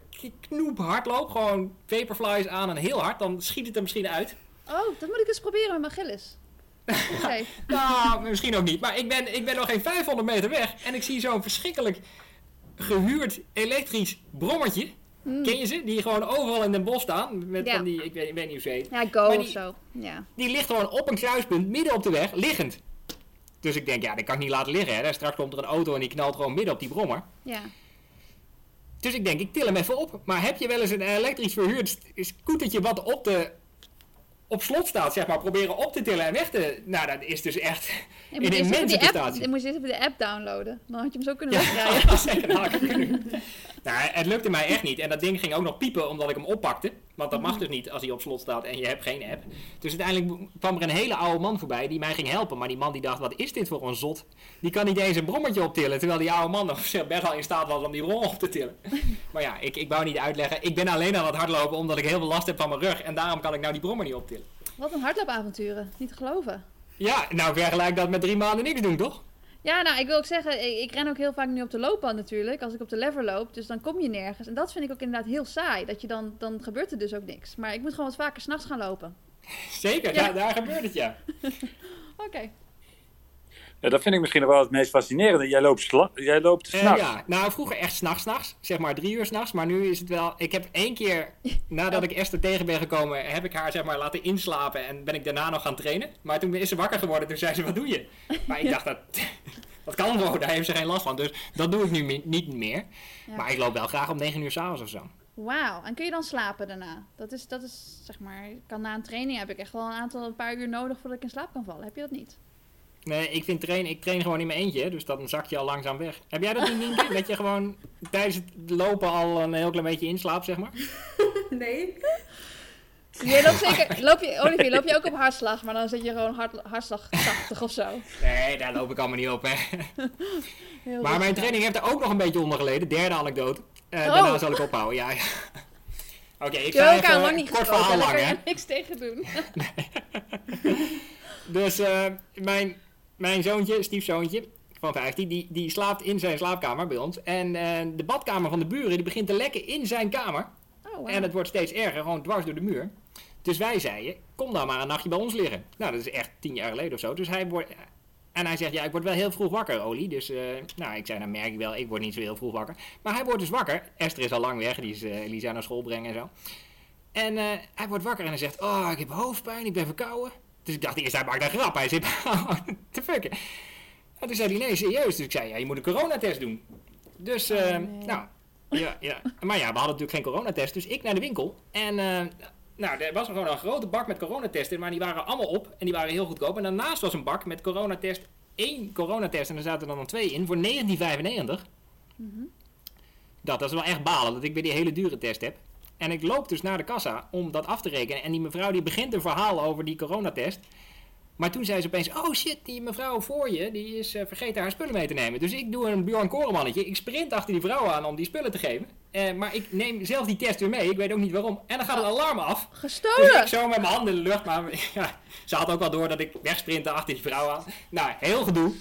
knoep hard loop, gewoon vaporflies aan en heel hard, dan schiet het er misschien uit. Oh, dat moet ik eens proberen met mijn gillis. Oké. Nou, misschien ook niet. Maar ik ben, ik ben nog geen 500 meter weg. En ik zie zo'n verschrikkelijk gehuurd elektrisch brommertje. Hmm. Ken je ze? Die gewoon overal in Den Bosch staan. Met Ja. van die, ik weet, ik weet niet hoe ze heet. Ja, go of die- zo. Ja. Die ligt gewoon op een kruispunt, midden op de weg, liggend. Dus ik denk, ja, dat kan ik niet laten liggen. Hè. Straks komt er een auto en die knalt gewoon midden op die brommer. Ja. Dus ik denk, ik til hem even op. Maar heb je wel eens een elektrisch verhuurd scootertje wat op, de, op slot staat, zeg maar, proberen op te tillen en weg te... Nou, dat is dus echt Je een immense prestatie. je moet eerst even de app downloaden. Dan had je hem zo kunnen Ja, wegrijden. dat Nou, het lukte mij echt niet. En dat ding ging ook nog piepen omdat ik hem oppakte. Want dat mag dus niet als hij op slot staat en je hebt geen app. Dus uiteindelijk kwam er een hele oude man voorbij die mij ging helpen. Maar die man die dacht, wat is dit voor een zot? Die kan niet eens een brommetje optillen. Terwijl die oude man nog best wel in staat was om die brommer op te tillen. Maar ja, ik, ik wou niet uitleggen. Ik ben alleen aan het hardlopen omdat ik heel veel last heb van mijn rug. En daarom kan ik nou die brommer niet optillen. Wat een hardloopavonturen. Niet te geloven. Ja, nou vergelijk dat met drie maanden niks doen, toch? Ja, nou, ik wil ook zeggen, ik, ik ren ook heel vaak nu op de loopband natuurlijk, als ik op de lever loop, dus dan kom je nergens. En dat vind ik ook inderdaad heel saai, dat je dan, dan gebeurt er dus ook niks. Maar ik moet gewoon wat vaker s'nachts gaan lopen. Zeker, Ja. daar, daar gebeurt het ja. Oké. Ja, dat vind ik misschien nog wel het meest fascinerende. Jij loopt, sla- jij loopt Eh, s'nachts. ja, nou vroeger echt s'nachts, s'nachts. Zeg maar drie uur s'nachts. Maar nu is het wel... Ik heb één keer, nadat ik Esther tegen ben gekomen, heb ik haar zeg maar laten inslapen. En ben ik daarna nog gaan trainen. Maar toen is ze wakker geworden. Toen zei ze, wat doe je? Maar ik dacht, dat, dat kan gewoon. Daar heeft ze geen last van. Dus dat doe ik nu niet meer. Ja. Maar ik loop wel graag om negen uur s'avonds of zo. Wauw. En kun je dan slapen daarna? Dat is, dat is, zeg maar, ik kan na een training heb ik echt wel een aantal, een paar uur nodig voordat ik in slaap kan vallen. Heb je dat niet? Nee, ik vind trainen... Ik train gewoon in mijn eentje. hè, Dus dan zak je al langzaam weg. Heb jij dat niet, Nienke? dat je gewoon tijdens het lopen al een heel klein beetje inslaapt, zeg maar? Nee. Je loopt zeker, loop je, Olivier, loop je ook op hartslag, maar dan zit je gewoon hart, hartslag 80 of zo. Nee, daar loop ik allemaal niet op, hè. Heel Maar mijn training heeft er ook nog een beetje onder geleden. Derde anekdote. Eh, Oh. Daarna zal ik ophouden, ja. ja. Oké, ik ga even lang niet kort gesproken, verhaal daar lang, kan hè. je niks tegen doen. Dus eh, mijn, mijn zoontje, stiefzoontje van 15, die, die slaapt in zijn slaapkamer bij ons. En eh, de badkamer van de buren die begint te lekken in zijn kamer. Oh, wow. En het wordt steeds erger, gewoon dwars door de muur. Dus wij zeiden, kom dan maar een nachtje bij ons liggen. Nou, dat is echt tien jaar geleden of zo. Dus hij wordt... En hij zegt, ja, ik word wel heel vroeg wakker, Oli. Dus, eh, nou, ik zei, dan merk ik wel, ik word niet zo heel vroeg wakker. Maar hij wordt dus wakker. Esther is al lang weg, die is eh Lisa naar school brengen en zo. En hij wordt wakker en hij zegt, oh, ik heb hoofdpijn, ik ben verkouden. Dus ik dacht eerst, hij maakt een grap. Hij zit te fucken. En toen zei hij, nee, serieus. Dus ik zei, ja, je moet een coronatest doen. Dus, Oh, nee. nou, ja, ja. Maar ja, we hadden natuurlijk geen coronatest. Dus ik naar de winkel. En eh, nou, er was gewoon een grote bak met coronatesten. Maar die waren allemaal op. En die waren heel goedkoop. En daarnaast was een bak met coronatest. één coronatest. En er zaten dan nog twee in. Voor 1995. Mhm. Dat, dat is wel echt balen. Dat ik weer die hele dure test heb. En ik loop dus naar de kassa om dat af te rekenen. En die mevrouw die begint een verhaal over die coronatest. Maar toen zei ze opeens, oh shit, die mevrouw voor je, die is eh, vergeten haar spullen mee te nemen. Dus ik doe een Bjorn Korenmannetje. Ik sprint achter die vrouw aan om die spullen te geven. Eh, maar ik neem zelf die test weer mee. Ik weet ook niet waarom. En dan gaat het alarm af. Dus Gestolen! ik zo met mijn handen in de lucht. Maar ja, ze had ook wel door dat ik wegsprintte achter die vrouw aan. Nou, heel gedoe.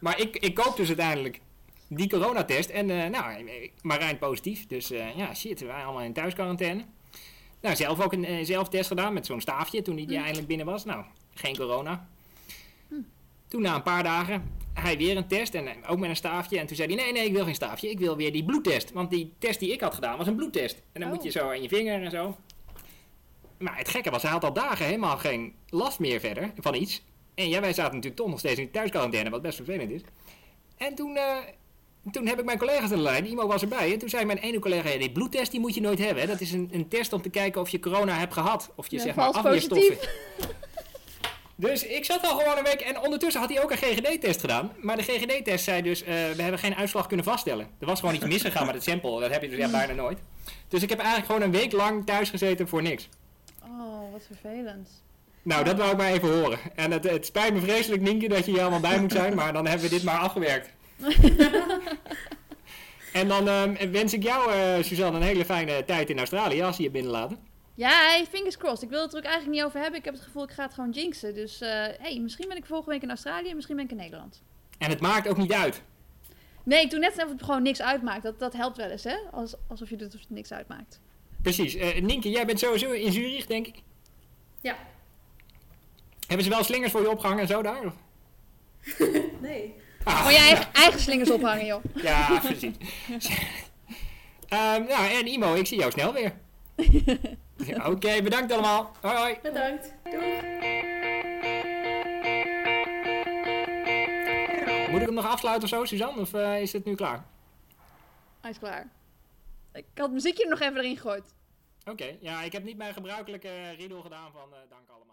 Maar ik, ik koop dus uiteindelijk die coronatest. En eh, nou, Marijn positief. Dus eh, ja, shit, we waren allemaal in thuisquarantaine. Nou, zelf ook een eh, zelftest gedaan met zo'n staafje toen hij die eindelijk binnen was. Nou, geen corona. Toen na een paar dagen, hij weer een test en ook met een staafje. En toen zei hij, nee, nee, ik wil geen staafje. Ik wil weer die bloedtest. Want die test die ik had gedaan was een bloedtest. En dan Oh. moet je zo aan je vinger en zo. Maar het gekke was, hij had al dagen helemaal geen last meer verder van iets. En ja, wij zaten natuurlijk toch nog steeds in thuisquarantaine, wat best vervelend is. En toen, toen heb ik mijn collega's aan de lijn, Imo was erbij. En toen zei mijn ene collega, ja, die bloedtest die moet je nooit hebben. Dat is een, een test om te kijken of je corona hebt gehad. Of je Ja, zeg maar afweerstoffen. Dus ik zat al gewoon een week en ondertussen had hij ook een GGD-test gedaan. Maar de GGD-test zei dus, eh, we hebben geen uitslag kunnen vaststellen. Er was gewoon iets misgegaan met het sample, dat heb je dus ja, bijna nooit. Dus ik heb eigenlijk gewoon een week lang thuis gezeten voor niks. Oh, wat vervelend. Nou, dat wou ik maar even horen. En het, het spijt me vreselijk, Nienke, dat je hier allemaal bij moet zijn, maar dan hebben we dit maar afgewerkt. en dan ehm, wens ik jou, eh, Suzanne, een hele fijne tijd in Australië als ze je binnenlaten. Ja, hey, fingers crossed. Ik wil het er ook eigenlijk niet over hebben. Ik heb het gevoel, ik ga het gewoon jinxen. Dus eh, hey, misschien ben ik volgende week in Australië, misschien ben ik in Nederland. En het maakt ook niet uit. Nee, ik doe net alsof het gewoon niks uitmaakt. Dat, dat helpt wel eens, hè? Als, alsof je doet alsof het niks uitmaakt. Precies. Eh Nienke, jij bent sowieso in Zurich, denk ik. Ja. Hebben ze wel slingers voor je opgehangen en zo daar? Nee. Ah, Gewoon je eigen, eigen slingers ophangen, joh. Ja, precies. Ehm nou, en Imo, ik zie jou snel weer. Oké, bedankt allemaal. Hoi hoi. Bedankt. Doei. Moet ik hem nog afsluiten of zo, Suzanne? Of eh, is het nu klaar? Hij is klaar. Ik had het muziekje er nog even erin gegooid. Oké, ja, ik heb niet mijn gebruikelijke riedel gedaan van eh, dank allemaal.